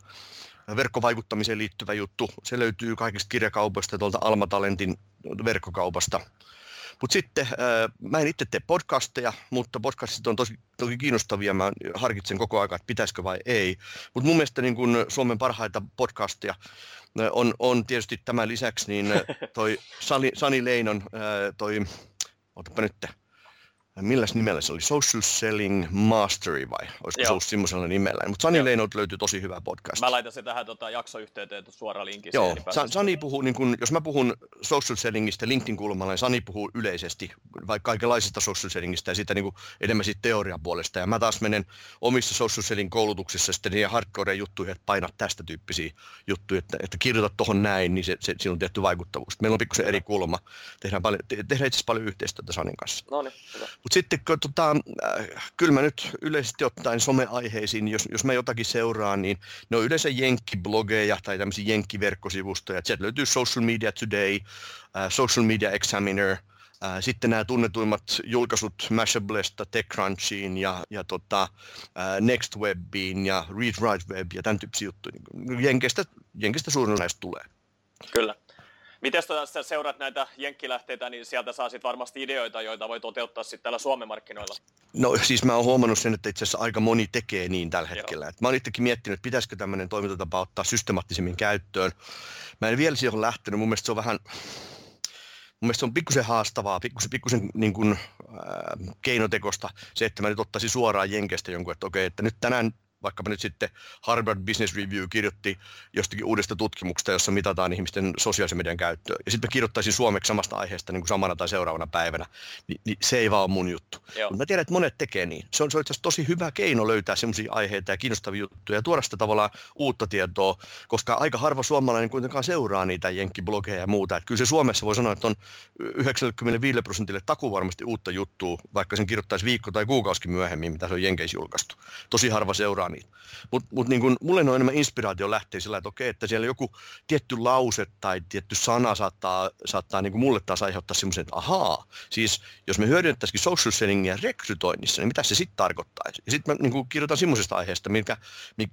verkkovaikuttamiseen liittyvä juttu. Se löytyy kaikista kirjakaupoista tuolta Alma Talentin verkkokaupasta. Mutta sitten mä en itse tee podcasteja, mutta podcastit on tosi, tosi kiinnostavia. Mä harkitsen koko ajan, että pitäisikö vai ei. Mutta mun mielestä niin kun Suomen parhaita podcasteja on, on tietysti tämän lisäksi niin toi Sani, Sani Leinon toi, otapa nyt, milläs nimellä se oli, Social Selling Mastery vai olisiko Joo. se ollut semmoisella nimellä. Mutta Sani Leinot löytyy tosi hyvä podcast. Mä laitan se tähän tota, jaksoyhteyteen suora linkki. Joo, Sa- Sani puhuu, niin kun, jos mä puhun social sellingistä LinkedIn kulmalla, niin Sani puhuu yleisesti vaikka kaikenlaisista social sellingistä ja siitä niin enemmän siitä teorian puolesta. Ja mä taas menen omissa social selling koulutuksissa sitten niihin hardcore juttuihin, että painat tästä tyyppisiä juttuja, että, että kirjoita tuohon näin, niin se, se, siinä on tehty vaikuttavuus. Meillä on pikkusen eri kulma. Tehdään, paljon, te, tehdään itse asiassa paljon yhteistyötä Sanin kanssa. No niin, mutta sitten kun, tota, äh, kyllä mä nyt yleisesti ottaen someaiheisiin, jos, jos mä jotakin seuraan, niin ne on yleensä jenkkiblogeja tai tämmöisiä jenkkiverkkosivustoja. Sieltä löytyy Social Media Today, äh, Social Media Examiner, äh, sitten nämä tunnetuimmat julkaisut Mashablesta, TechCrunchiin ja, ja tota, äh, NextWebiin ja ReadWriteWeb ja tämän tyyppisiä juttuja. Jenkeistä, Jenkeistä suurin osa tulee. Kyllä. Miten sä seuraat näitä jenkkilähteitä, niin sieltä saa sitten varmasti ideoita, joita voi toteuttaa sitten täällä Suomen markkinoilla? No siis mä oon huomannut sen, että itse asiassa aika moni tekee niin tällä hetkellä. Et mä oon itsekin miettinyt, että pitäisikö tämmöinen toimintatapa ottaa systemaattisemmin käyttöön. Mä en vielä siihen lähtenyt, mun mielestä se on vähän, mun mielestä se on pikkusen haastavaa, pikkusen, pikkusen niin kuin, äh, keinotekosta se, että mä nyt ottaisin suoraan Jenkestä jonkun, että okei, että nyt tänään vaikkapa nyt sitten Harvard Business Review kirjoitti jostakin uudesta tutkimuksesta, jossa mitataan ihmisten sosiaalisen median käyttöä. Ja sitten mä kirjoittaisin suomeksi samasta aiheesta niin kuin samana tai seuraavana päivänä. Ni, niin se ei vaan ole mun juttu. Mutta mä tiedän, että monet tekee niin. Se on, se on itse asiassa tosi hyvä keino löytää sellaisia aiheita ja kiinnostavia juttuja ja tuoda sitä tavallaan uutta tietoa, koska aika harva suomalainen kuitenkaan seuraa niitä jenkkiblogeja ja muuta. Että kyllä se Suomessa voi sanoa, että on 95 prosentille taku varmasti uutta juttua, vaikka sen kirjoittaisi viikko tai kuukausikin myöhemmin, mitä se on Jenkeissä julkaistu. Tosi harva seuraa niitä. Mutta mut niin kun, mulle on enemmän inspiraatio lähtee sillä, että okei, että siellä joku tietty lause tai tietty sana saattaa, saattaa niin mulle taas aiheuttaa semmoisen, että ahaa, siis jos me hyödynnettäisikin social sellingia rekrytoinnissa, niin mitä se sitten tarkoittaisi? Ja sitten mä niin kirjoitan semmoisesta aiheesta, minkä,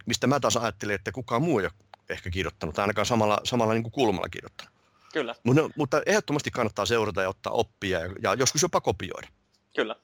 mistä mä taas ajattelen, että kukaan muu ei ole ehkä kirjoittanut, tai ainakaan samalla, samalla niin kulmalla kirjoittanut. Kyllä. Mutta, mutta ehdottomasti kannattaa seurata ja ottaa oppia ja, ja joskus jopa kopioida. Kyllä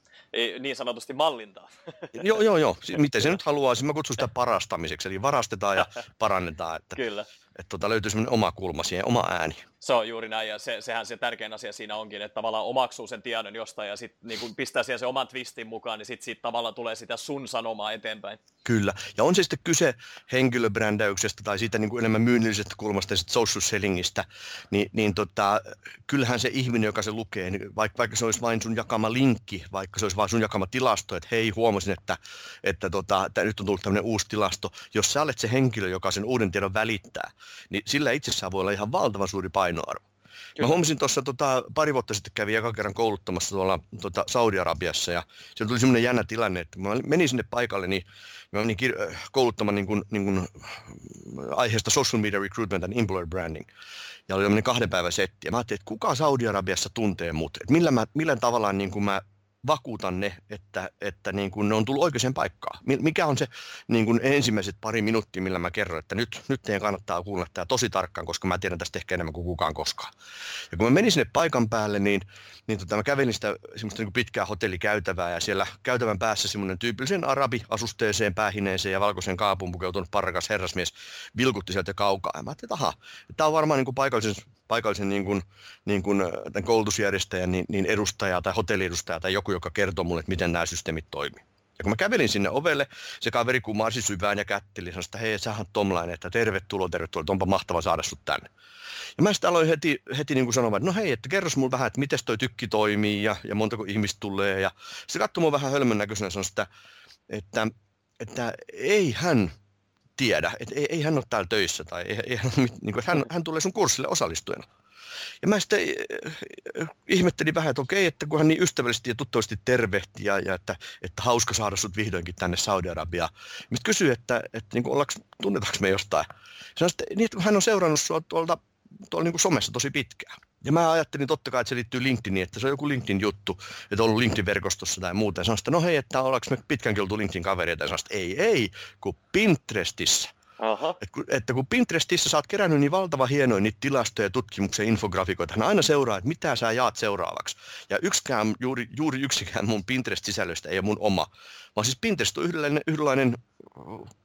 niin sanotusti mallintaa. joo, joo, joo. Miten se nyt haluaa, siis mä kutsun sitä parastamiseksi, eli varastetaan ja parannetaan. Että, Kyllä. että tota, löytyy semmoinen oma kulma siihen, oma ääni. Se on juuri näin, ja se, sehän se tärkein asia siinä onkin, että tavallaan omaksuu sen tiedon jostain ja sitten niin pistää siihen se oman twistin mukaan, niin sitten siitä tavallaan tulee sitä sun sanomaa eteenpäin. Kyllä, ja on se sitten kyse henkilöbrändäyksestä tai siitä niin kuin enemmän myynnillisestä kulmasta ja social sellingistä, niin, niin tota, kyllähän se ihminen, joka se lukee, niin vaikka, vaikka se olisi vain sun jakama linkki, vaikka se olisi vain sun jakama tilasto, että hei, huomasin, että, että, tota, että nyt on tullut tämmöinen uusi tilasto, jos sä olet se henkilö, joka sen uuden tiedon välittää, niin sillä itsessään voi olla ihan valtavan suuri painoarvo. Kyllä. Mä huomasin tuossa tota, pari vuotta sitten kävin joka kerran kouluttamassa tuolla tota, Saudi-Arabiassa ja siellä tuli semmoinen jännä tilanne, että mä menin sinne paikalle, niin mä menin kir- kouluttamaan niin kuin, niin kuin, aiheesta social media recruitment and employer branding. Ja oli tämmöinen kahden päivän setti. Ja mä ajattelin, että kuka Saudi-Arabiassa tuntee mut? Että millä, mä, millä tavalla niin kuin mä vakuutan ne, että, että niin kuin ne on tullut oikeaan paikkaan. Mikä on se niin kuin ensimmäiset pari minuuttia, millä mä kerron, että nyt, nyt teidän kannattaa kuunnella tämä tosi tarkkaan, koska mä tiedän tästä ehkä enemmän kuin kukaan koskaan. Ja kun mä menin sinne paikan päälle, niin, niin tota, mä kävelin sitä semmoista niin kuin pitkää hotellikäytävää ja siellä käytävän päässä semmoinen tyypillisen arabi-asusteeseen, päähineeseen ja valkoisen kaapuun pukeutunut parkas herrasmies vilkutti sieltä kaukaa. Ja mä ajattelin, että aha, tämä on varmaan niin kuin paikallisen paikallisen niin kuin, niin kuin, tämän koulutusjärjestäjän niin, niin edustaja tai hotelliedustaja tai joku, joka kertoo mulle, että miten nämä systeemit toimii. Ja kun mä kävelin sinne ovelle, se kaveri kumarsi syvään ja kätteli, sanoi, että hei, sähän Tomlainen, että tervetuloa, tervetuloa, onpa mahtava saada sut tänne. Ja mä sitten aloin heti, heti niin kuin sanomaan, että no hei, että kerros mulle vähän, että miten toi tykki toimii ja, ja montako ihmistä tulee. Ja se katsoi mua vähän hölmön näköisenä ja sanoi, että, että, että ei hän tiedä, että ei, ei hän ole täällä töissä tai ei, ei hän, niin kuin, hän, hän tulee sun kurssille osallistujana. Ja mä sitten äh, ihmettelin vähän, että okei, että kun hän niin ystävällisesti ja tuttavasti tervehti ja, ja että, että hauska saada sut vihdoinkin tänne Saudi-Arabiaan. Mä kysyin, että, että niin ollaanko, tunnetaanko me jostain. Sanoin, että, niin, että hän on seurannut sua tuolta, tuolla niin kuin somessa tosi pitkään. Ja mä ajattelin totta kai, että se liittyy LinkedIniin, että se on joku LinkedIn-juttu, että on ollut LinkedIn-verkostossa tai muuta. Ja sanoin, että no hei, että ollaanko me pitkänkin oltu LinkedIn-kavereita. Ja sanoin, että ei, ei, kun Pinterestissä. Aha. Et kun, että kun Pinterestissä sä oot kerännyt niin valtava hienoja niitä tilastoja, tutkimuksen infografikoita, hän aina seuraa, että mitä sä jaat seuraavaksi. Ja yksikään, juuri, juuri yksikään mun Pinterest-sisällöstä ei ole mun oma, vaan siis Pinterest on yhdenlainen, yhdenlainen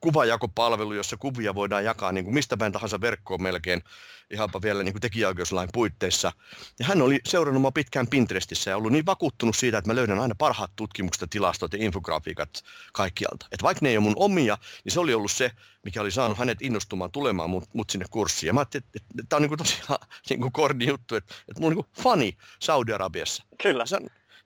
kuvajakopalvelu, jossa kuvia voidaan jakaa niin kuin mistä päin tahansa verkkoon melkein, ihanpa vielä niin kuin tekijäoikeuslain puitteissa. Ja hän oli seurannut mua pitkään Pinterestissä ja ollut niin vakuuttunut siitä, että mä löydän aina parhaat tutkimukset, tilastot ja infografiikat kaikkialta. Että vaikka ne ei ole mun omia, niin se oli ollut se, mikä oli saanut hänet innostumaan tulemaan mut, mut sinne kurssiin. Ja mä ajattelin, että, että, että tämä on niin kuin tosiaan niin kuin korni juttu, että, että mulla on niin kuin fani Saudi-Arabiassa. Kyllä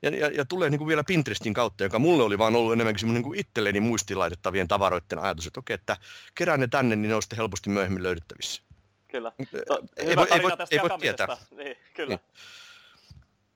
ja, ja, ja tulee niin kuin vielä Pinterestin kautta, joka mulle oli vaan ollut enemmänkin semmoinen niin itselleni muistilaitettavien tavaroiden ajatus, että okei, että kerään ne tänne, niin ne on sitten helposti myöhemmin löydettävissä. Kyllä. To, ei, hyvä ei, voi, tästä ei voi tietää. Niin, kyllä. Niin.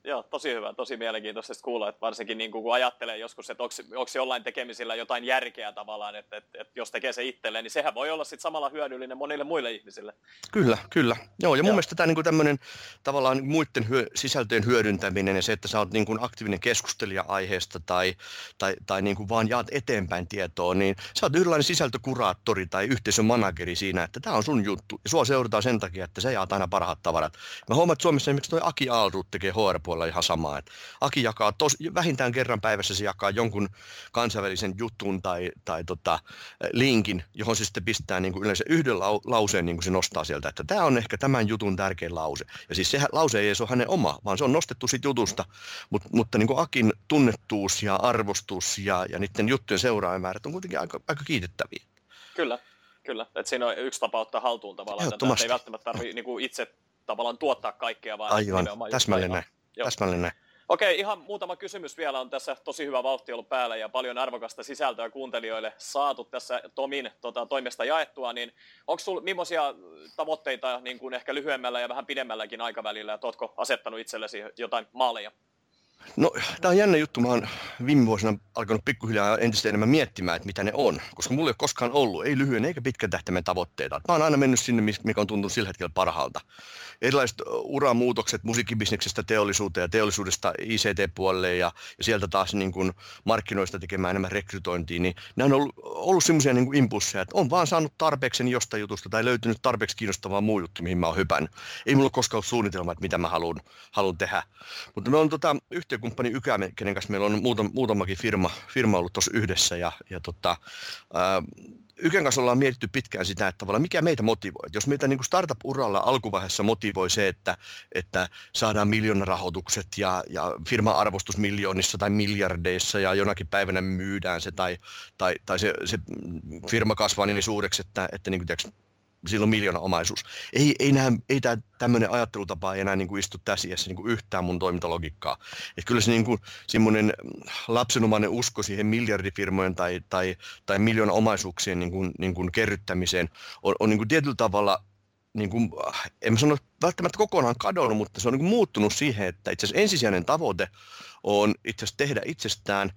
Joo, tosi hyvä, tosi mielenkiintoista kuulla, että varsinkin niin kuin, kun ajattelee joskus, että onko jollain tekemisillä jotain järkeä tavallaan, että, että, että jos tekee se itselleen, niin sehän voi olla sitten samalla hyödyllinen monille muille ihmisille. Kyllä, kyllä. Joo, ja mun Joo. mielestä tämä niin tämmöinen tavallaan muiden hyö, sisältöjen hyödyntäminen ja se, että sä oot niin kuin aktiivinen keskustelija aiheesta tai, tai, tai niin kuin vaan jaat eteenpäin tietoa, niin sä oot yhdenlainen sisältökuraattori tai yhteisön manageri siinä, että tämä on sun juttu. Ja sua seurataan sen takia, että sä jaat aina parhaat tavarat. Mä huomaan, että Suomessa esimerkiksi toi Aki Aalruut tekee hr puolella ihan samaa. Et Aki jakaa tos, vähintään kerran päivässä se jakaa jonkun kansainvälisen jutun tai, tai tota, linkin, johon se sitten pistää niin kuin yleensä yhden lauseen, niin kuin se nostaa sieltä, että tämä on ehkä tämän jutun tärkein lause. Ja siis se lause ei ole hänen oma, vaan se on nostettu siitä jutusta, Mut, mutta niin kuin Akin tunnettuus ja arvostus ja, ja niiden juttujen seuraajamäärät on kuitenkin aika, aika kiitettäviä. Kyllä, kyllä. Et siinä on yksi tapa ottaa haltuun tavallaan, että ei välttämättä tarvitse niin itse tavallaan tuottaa kaikkea, vaan Aivan, täsmälleen näin. Täsmälleen näin. Okei, ihan muutama kysymys vielä on tässä tosi hyvä vauhti ollut päällä ja paljon arvokasta sisältöä kuuntelijoille saatu tässä Tomin tota, toimesta jaettua, niin onko sinulla millaisia tavoitteita niin kuin ehkä lyhyemmällä ja vähän pidemmälläkin aikavälillä, että oletko asettanut itsellesi jotain maaleja? No, tämä on jännä juttu. Mä oon viime vuosina alkanut pikkuhiljaa entistä enemmän miettimään, että mitä ne on. Koska mulla ei ole koskaan ollut, ei lyhyen eikä pitkän tähtäimen tavoitteita. Mä oon aina mennyt sinne, mikä on tuntunut sillä hetkellä parhaalta. Erilaiset uramuutokset musiikkibisneksestä teollisuuteen ja teollisuudesta ICT-puolelle ja, ja sieltä taas niin kuin markkinoista tekemään enemmän rekrytointia, niin ne on ollut, ollut semmoisia niin impulsseja, että on vaan saanut tarpeeksi jostain jutusta tai löytynyt tarpeeksi kiinnostavaa muu juttu, mihin mä oon hypännyt. Ei mulla koskaan ollut suunnitelma, että mitä mä haluan, haluan tehdä. Mutta me on tota, yhtiökumppani Ykä, kenen kanssa meillä on muutama, muutamakin firma, firma ollut tuossa yhdessä ja, ja tota, ää, Yken kanssa ollaan mietitty pitkään sitä, että tavallaan mikä meitä motivoi. Jos meitä niin kuin startup-uralla alkuvaiheessa motivoi se, että, että saadaan miljoonarahoitukset ja, ja firma-arvostus miljoonissa tai miljardeissa ja jonakin päivänä myydään se tai, tai, tai se, se firma kasvaa niin suureksi, että, että niin kuin, tiiäks, sillä on miljoona omaisuus. Ei, ei, nää, ei tämä tämmöinen ajattelutapa enää niin kuin istu tässä iässä niin kuin yhtään mun toimintalogiikkaa. Et kyllä se niin kuin, semmoinen lapsenomainen usko siihen miljardifirmojen tai, tai, tai miljoona omaisuuksien niin kuin, niin kuin kerryttämiseen on, on niin kuin tietyllä tavalla niin kuin, en mä sano välttämättä kokonaan kadonnut, mutta se on niin kuin muuttunut siihen, että itse asiassa ensisijainen tavoite on itse asiassa tehdä itsestään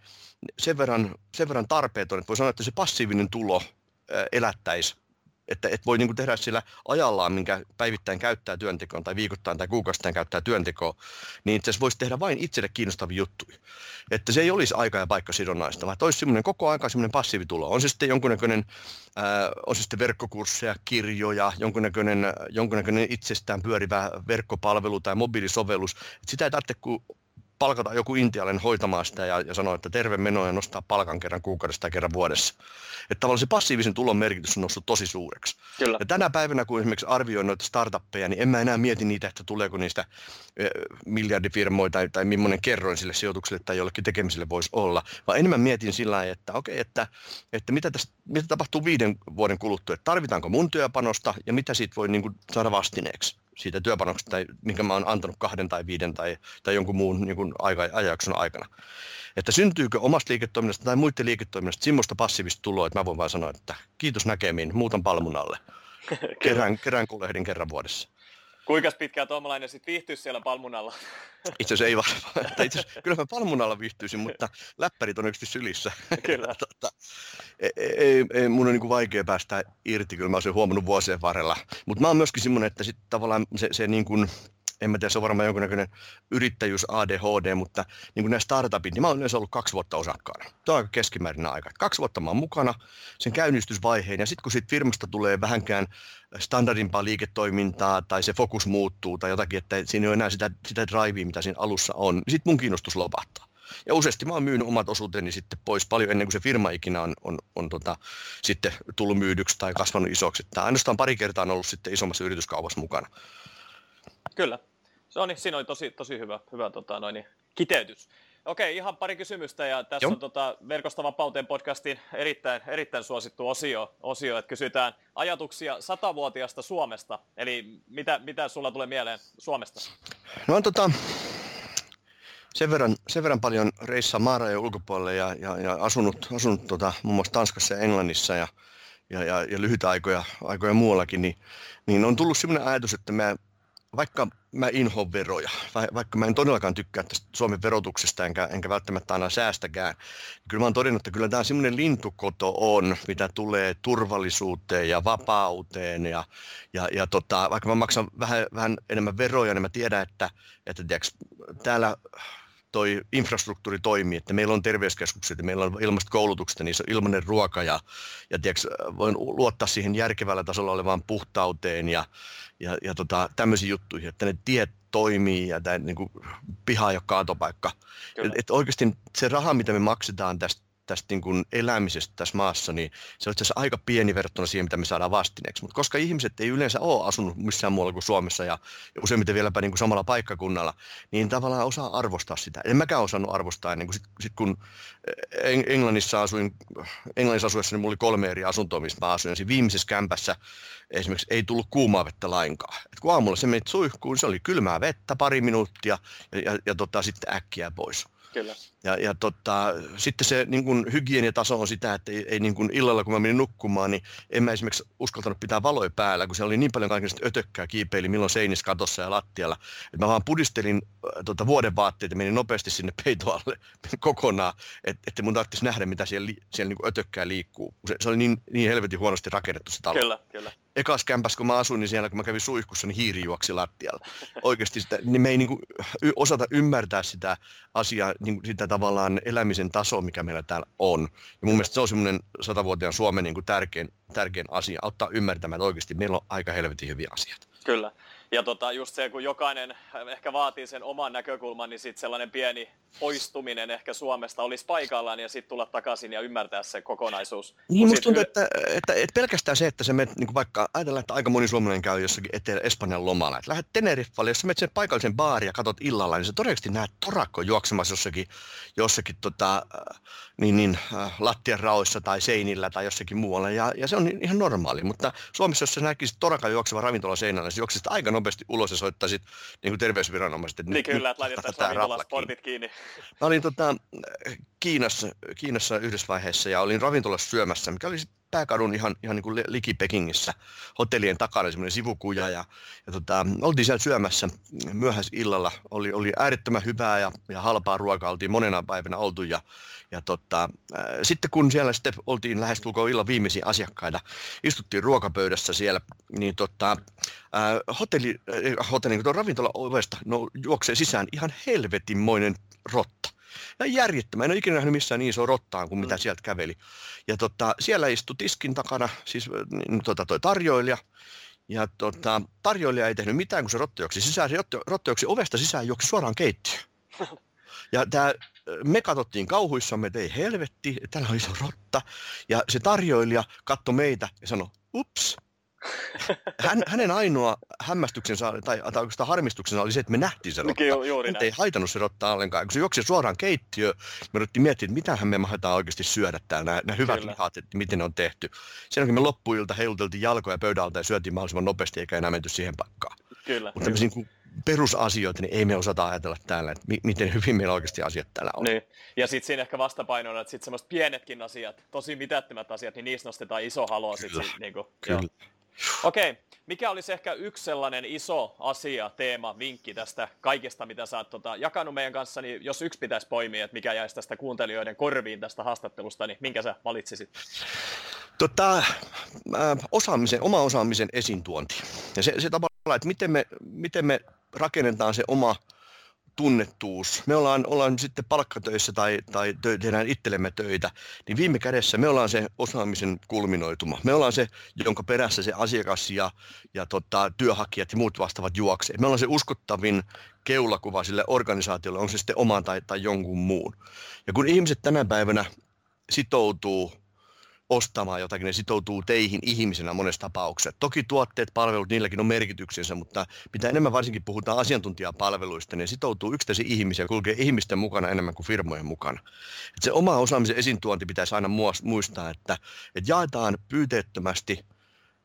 sen verran, sen verran tarpeeton, että voi sanoa, että se passiivinen tulo elättäisi että et voi niinku tehdä sillä ajallaan, minkä päivittäin käyttää työntekoon tai viikoittain tai kuukausittain käyttää työntekoa, niin itse asiassa voisi tehdä vain itselle kiinnostavia juttuja. Että se ei olisi aika- ja paikkasidonnaista, vaan olisi semmoinen koko aika semmoinen passiivitulo. On se sitten jonkunnäköinen, äh, on se sitten verkkokursseja, kirjoja, jonkunnäköinen, jonkunnäköinen itsestään pyörivä verkkopalvelu tai mobiilisovellus. Että sitä ei tarvitse kuin palkata joku intialainen hoitamaan sitä ja, ja sanoa, että terve meno ja nostaa palkan kerran kuukaudessa tai kerran vuodessa. Että tavallaan se passiivisen tulon merkitys on noussut tosi suureksi. Kyllä. Ja tänä päivänä, kun esimerkiksi arvioin noita startuppeja, niin en mä enää mieti niitä, että tuleeko niistä miljardifirmoja tai, tai millainen kerroin sille sijoitukselle tai jollekin tekemiselle voisi olla, vaan enemmän mietin sillä lailla, että okei, okay, että, että mitä, tästä, mitä tapahtuu viiden vuoden kuluttua, että tarvitaanko mun työpanosta ja mitä siitä voi niin kuin, saada vastineeksi siitä työpanoksesta, tai minkä mä oon antanut kahden tai viiden tai, tai jonkun muun niin kuin aika, ajakson aikana. Että syntyykö omasta liiketoiminnasta tai muiden liiketoiminnasta semmoista passiivista tuloa, että mä voin vain sanoa, että kiitos näkemiin, muutan palmun alle. kerään, kerään kulehdin kerran vuodessa. Kuinka pitkään tuomalainen sitten viihtyisi siellä palmunalla? Itse asiassa ei varmaan. Itse asiassa, kyllä mä palmunalla viihtyisin, mutta läppärit on yksi sylissä. Kyllä. tota, ei, ei, ei, mun on niin kuin vaikea päästä irti, kyllä mä olisin huomannut vuosien varrella. Mutta mä oon myöskin semmoinen, että sitten tavallaan se, se niin kuin, en mä tiedä, se on varmaan jonkunnäköinen yrittäjyys ADHD, mutta niin kuin nämä startupit, niin mä oon yleensä ollut kaksi vuotta osakkaana. Tuo on aika aika. Kaksi vuotta mä oon mukana sen käynnistysvaiheen ja sitten kun siitä firmasta tulee vähänkään standardimpaa liiketoimintaa tai se fokus muuttuu tai jotakin, että siinä ei ole enää sitä, sitä drivea, mitä siinä alussa on, niin sitten mun kiinnostus lopahtaa. Ja useasti mä oon myynyt omat osuuteni sitten pois paljon ennen kuin se firma ikinä on, on, on tota, sitten tullut myydyksi tai kasvanut isoksi. Tämä ainoastaan pari kertaa on ollut sitten isommassa yrityskaupassa mukana. Kyllä. Se on, niin, siinä oli tosi, tosi hyvä, hyvä tota, noin, kiteytys. Okei, ihan pari kysymystä ja tässä Joo. on tota, Verkosta vapauteen podcastin erittäin, erittäin suosittu osio, osio, että kysytään ajatuksia satavuotiaasta Suomesta. Eli mitä, mitä sulla tulee mieleen Suomesta? No on tota, sen verran, sen verran paljon reissaa maarajojen ulkopuolelle ja, ja, ja asunut, asunut tota, muun muassa Tanskassa ja Englannissa ja, ja, ja, ja lyhyitä aikoja, aikoja muuallakin, niin, niin on tullut sellainen ajatus, että mä vaikka mä inhoan veroja, vaikka mä en todellakaan tykkää tästä Suomen verotuksesta enkä, enkä välttämättä aina säästäkään, niin kyllä mä oon todennut, että kyllä tämä semmoinen lintukoto on, mitä tulee turvallisuuteen ja vapauteen ja, ja, ja tota, vaikka mä maksan vähän, vähän enemmän veroja, niin mä tiedän, että, että tiiäks, täällä toi infrastruktuuri toimii, että meillä on terveyskeskukset ja meillä on ilmasta koulutukset, niissä on ilmainen ruoka ja, ja tiiäks, voin luottaa siihen järkevällä tasolla olevaan puhtauteen ja, ja, ja tota, tämmöisiin juttuihin, että ne tiet toimii ja tämä niin kuin, piha ei ole kaatopaikka. Et, et oikeasti se raha, mitä me maksetaan tästä tästä niin kuin elämisestä tässä maassa, niin se on itse aika pieni verrattuna siihen, mitä me saadaan vastineeksi. Mutta koska ihmiset ei yleensä ole asunut missään muualla kuin Suomessa ja useimmiten vieläpä niin kuin samalla paikkakunnalla, niin tavallaan osaa arvostaa sitä. En mäkään osannut arvostaa ennen kuin sit, sit kun Englannissa asuin, Englannissa asuessa, niin mulla oli kolme eri asuntoa, mistä mä asuin. Ja viimeisessä kämpässä esimerkiksi ei tullut kuumaa vettä lainkaan. Et kun aamulla se meni suihkuun, se oli kylmää vettä pari minuuttia ja, ja, ja tota, sitten äkkiä pois. Kyllä. Ja, ja tota, sitten se niin kun hygieniataso on sitä, että ei, ei niin kun illalla kun mä menin nukkumaan, niin en mä esimerkiksi uskaltanut pitää valoja päällä, kun siellä oli niin paljon kaikenlaista ötökkää kiipeili milloin seinissä, katossa ja lattialla. Että mä vaan pudistelin äh, tota, vuoden vaatteet ja menin nopeasti sinne peitoalle kokonaan, että, että mun tarvitsisi nähdä, mitä siellä, siellä niin ötökkää liikkuu. Se, se oli niin, niin helvetin huonosti rakennettu se talo. Kyllä, kyllä ekas kämpäs, kun mä asuin, niin siellä kun mä kävin suihkussa, niin hiiri juoksi lattialla. Oikeasti sitä, niin me ei niin kuin, osata ymmärtää sitä asiaa, niin sitä tavallaan elämisen tasoa, mikä meillä täällä on. Ja mun mielestä se on semmoinen satavuotiaan Suomen niin kuin tärkein, tärkein asia, auttaa ymmärtämään, että oikeasti meillä on aika helvetin hyviä asioita. Kyllä. Ja tota, just se, kun jokainen ehkä vaatii sen oman näkökulman, niin sitten sellainen pieni poistuminen ehkä Suomesta olisi paikallaan ja sitten tulla takaisin ja ymmärtää se kokonaisuus. Niin, musta tuntuu, että, että, että, pelkästään se, että se menet, niin vaikka ajatellaan, että aika moni suomalainen käy jossakin Etelä-Espanjan lomalla, että lähdet Teneriffalle, jos sä menet sen paikallisen baariin ja katsot illalla, niin sä todennäköisesti näet torakko juoksemassa jossakin, jossakin tota, niin, niin, äh, lattian raoissa tai seinillä tai jossakin muualla, ja, ja se on ihan normaali, mutta Suomessa, jos sä näkisit torakan juokseva ravintola seinällä, niin juoksisit aika nopeasti ulos ja soittaisit niin kuin terveysviranomaiset. Että niin nyt, kyllä, että laitettaisiin ravintolasportit kiinni. kiinni. Mä olin tota, Kiinassa, Kiinassa yhdessä vaiheessa ja olin ravintolassa syömässä, mikä oli pääkadun ihan, ihan niin kuin liki Pekingissä, hotellien takana semmoinen sivukuja ja, ja tota, oltiin siellä syömässä myöhäisillalla, oli, oli äärettömän hyvää ja, ja halpaa ruokaa, oltiin monena päivänä oltu ja, ja tota, äh, sitten kun siellä sitten oltiin lähestulkoon illan viimeisiä asiakkaita, istuttiin ruokapöydässä siellä, niin tota, äh, hotelli, äh, hotelli niin ravintola ovesta no, juoksee sisään ihan helvetinmoinen rotta. Ja järjettömän. En ole ikinä nähnyt missään niin iso rottaan kuin mitä mm. sieltä käveli. Ja tota, siellä istui tiskin takana siis niin, tota, toi tarjoilija. Ja tota, tarjoilija ei tehnyt mitään, kun se rotta juoksi sisään. Se rotta juoksi ovesta sisään juoksi suoraan keittiöön. Ja tämä me katsottiin kauhuissamme, että ei helvetti, täällä on iso rotta. Ja se tarjoilija katsoi meitä ja sanoi, ups, hän, hänen ainoa hämmästyksensä tai, tai oikeastaan harmistuksensa oli se, että me nähtiin se rotta. Ju, juuri ei haitannut se rotta ollenkaan. Kun se juoksi suoraan keittiö, me ruvettiin miettimään, että mitä me mahdetaan oikeasti syödä täällä, nämä, nämä hyvät Kyllä. lihat, että miten ne on tehty. Sen jälkeen me loppuilta heiluteltiin jalkoja pöydältä ja syötiin mahdollisimman nopeasti, eikä enää menty siihen paikkaan. Kyllä. Mutta tämmöisiä niin perusasioita, niin ei me osata ajatella täällä, että mi- miten hyvin meillä oikeasti asiat täällä on. Niin. Ja sitten siinä ehkä vastapainona, että sitten semmoiset pienetkin asiat, tosi mitättömät asiat, niin niistä nostetaan iso halo. Kyllä. Sit, niin kuin, Kyllä. Joo. Okei, okay. mikä olisi ehkä yksi sellainen iso asia, teema, vinkki tästä kaikesta, mitä sä oot tota, jakanut meidän kanssa, niin jos yksi pitäisi poimia, että mikä jäisi tästä kuuntelijoiden korviin tästä haastattelusta, niin minkä sä valitsisit? Tota, äh, osaamisen, oma osaamisen esiintuonti. Ja se, se tavallaan, että miten me, miten me rakennetaan se oma tunnettuus, me ollaan, ollaan sitten palkkatöissä tai, tai tehdään itsellemme töitä, niin viime kädessä me ollaan se osaamisen kulminoituma. Me ollaan se, jonka perässä se asiakas ja, ja tota, työhakijat ja muut vastaavat juoksee. Me ollaan se uskottavin keulakuva sille organisaatiolle, on se sitten oman tai, tai jonkun muun. Ja kun ihmiset tänä päivänä sitoutuu ostamaan jotakin, ne sitoutuu teihin ihmisenä monessa tapauksessa. Toki tuotteet, palvelut, niilläkin on merkityksensä, mutta mitä enemmän varsinkin puhutaan asiantuntijapalveluista, niin sitoutuu yksittäisiä ihmisiä, kulkee ihmisten mukana enemmän kuin firmojen mukana. Et se oma osaamisen esiintuonti pitäisi aina muistaa, että, että jaetaan pyyteettömästi –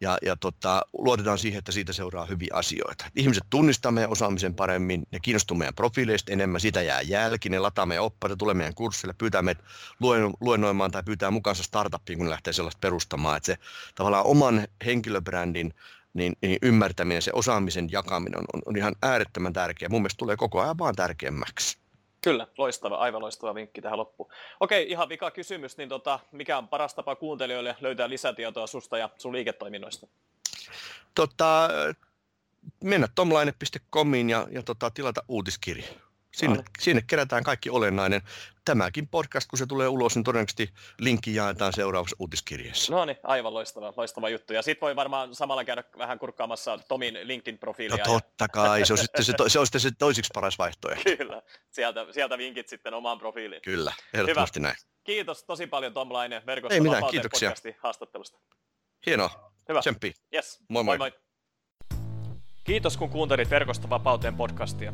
ja, ja tota, luotetaan siihen, että siitä seuraa hyviä asioita. Ihmiset tunnistaa meidän osaamisen paremmin, ne kiinnostuu meidän profiileista enemmän, sitä jää jälki, ne lataa meidän oppaita, tulee meidän kurssille, pyytää meitä luennoimaan tai pyytää mukaansa startupiin, kun lähtee sellaista perustamaan. Että se tavallaan oman henkilöbrändin niin, niin ymmärtäminen, se osaamisen jakaminen on, on ihan äärettömän tärkeä. Mun mielestä tulee koko ajan vaan tärkeämmäksi. Kyllä, loistava, aivan loistava vinkki tähän loppuun. Okei, ihan vika kysymys, niin tota, mikä on paras tapa kuuntelijoille löytää lisätietoa susta ja sun liiketoiminnoista? Tota, mennä tomlaine.comiin ja, ja tota, tilata uutiskirja. Sinne, sinne kerätään kaikki olennainen. Tämäkin podcast, kun se tulee ulos, niin todennäköisesti linkki jaetaan seuraavassa uutiskirjeessä. No niin, aivan loistava, loistava juttu. Ja sitten voi varmaan samalla käydä vähän kurkkaamassa Tomin LinkedIn-profiilia. No totta kai, se on sitten se, to, se, on sitten se toisiksi paras vaihtoehto. Kyllä, sieltä, sieltä vinkit sitten omaan profiiliin. Kyllä, ehdottomasti Hyvä. näin. Kiitos tosi paljon Tom Laine Verkosto Ei mitään, kiitoksia. haastattelusta. Hienoa, Hyvä. tsemppi. Yes. Moi moi. moi moi. Kiitos kun kuuntelit Verkosta vapauteen podcastia.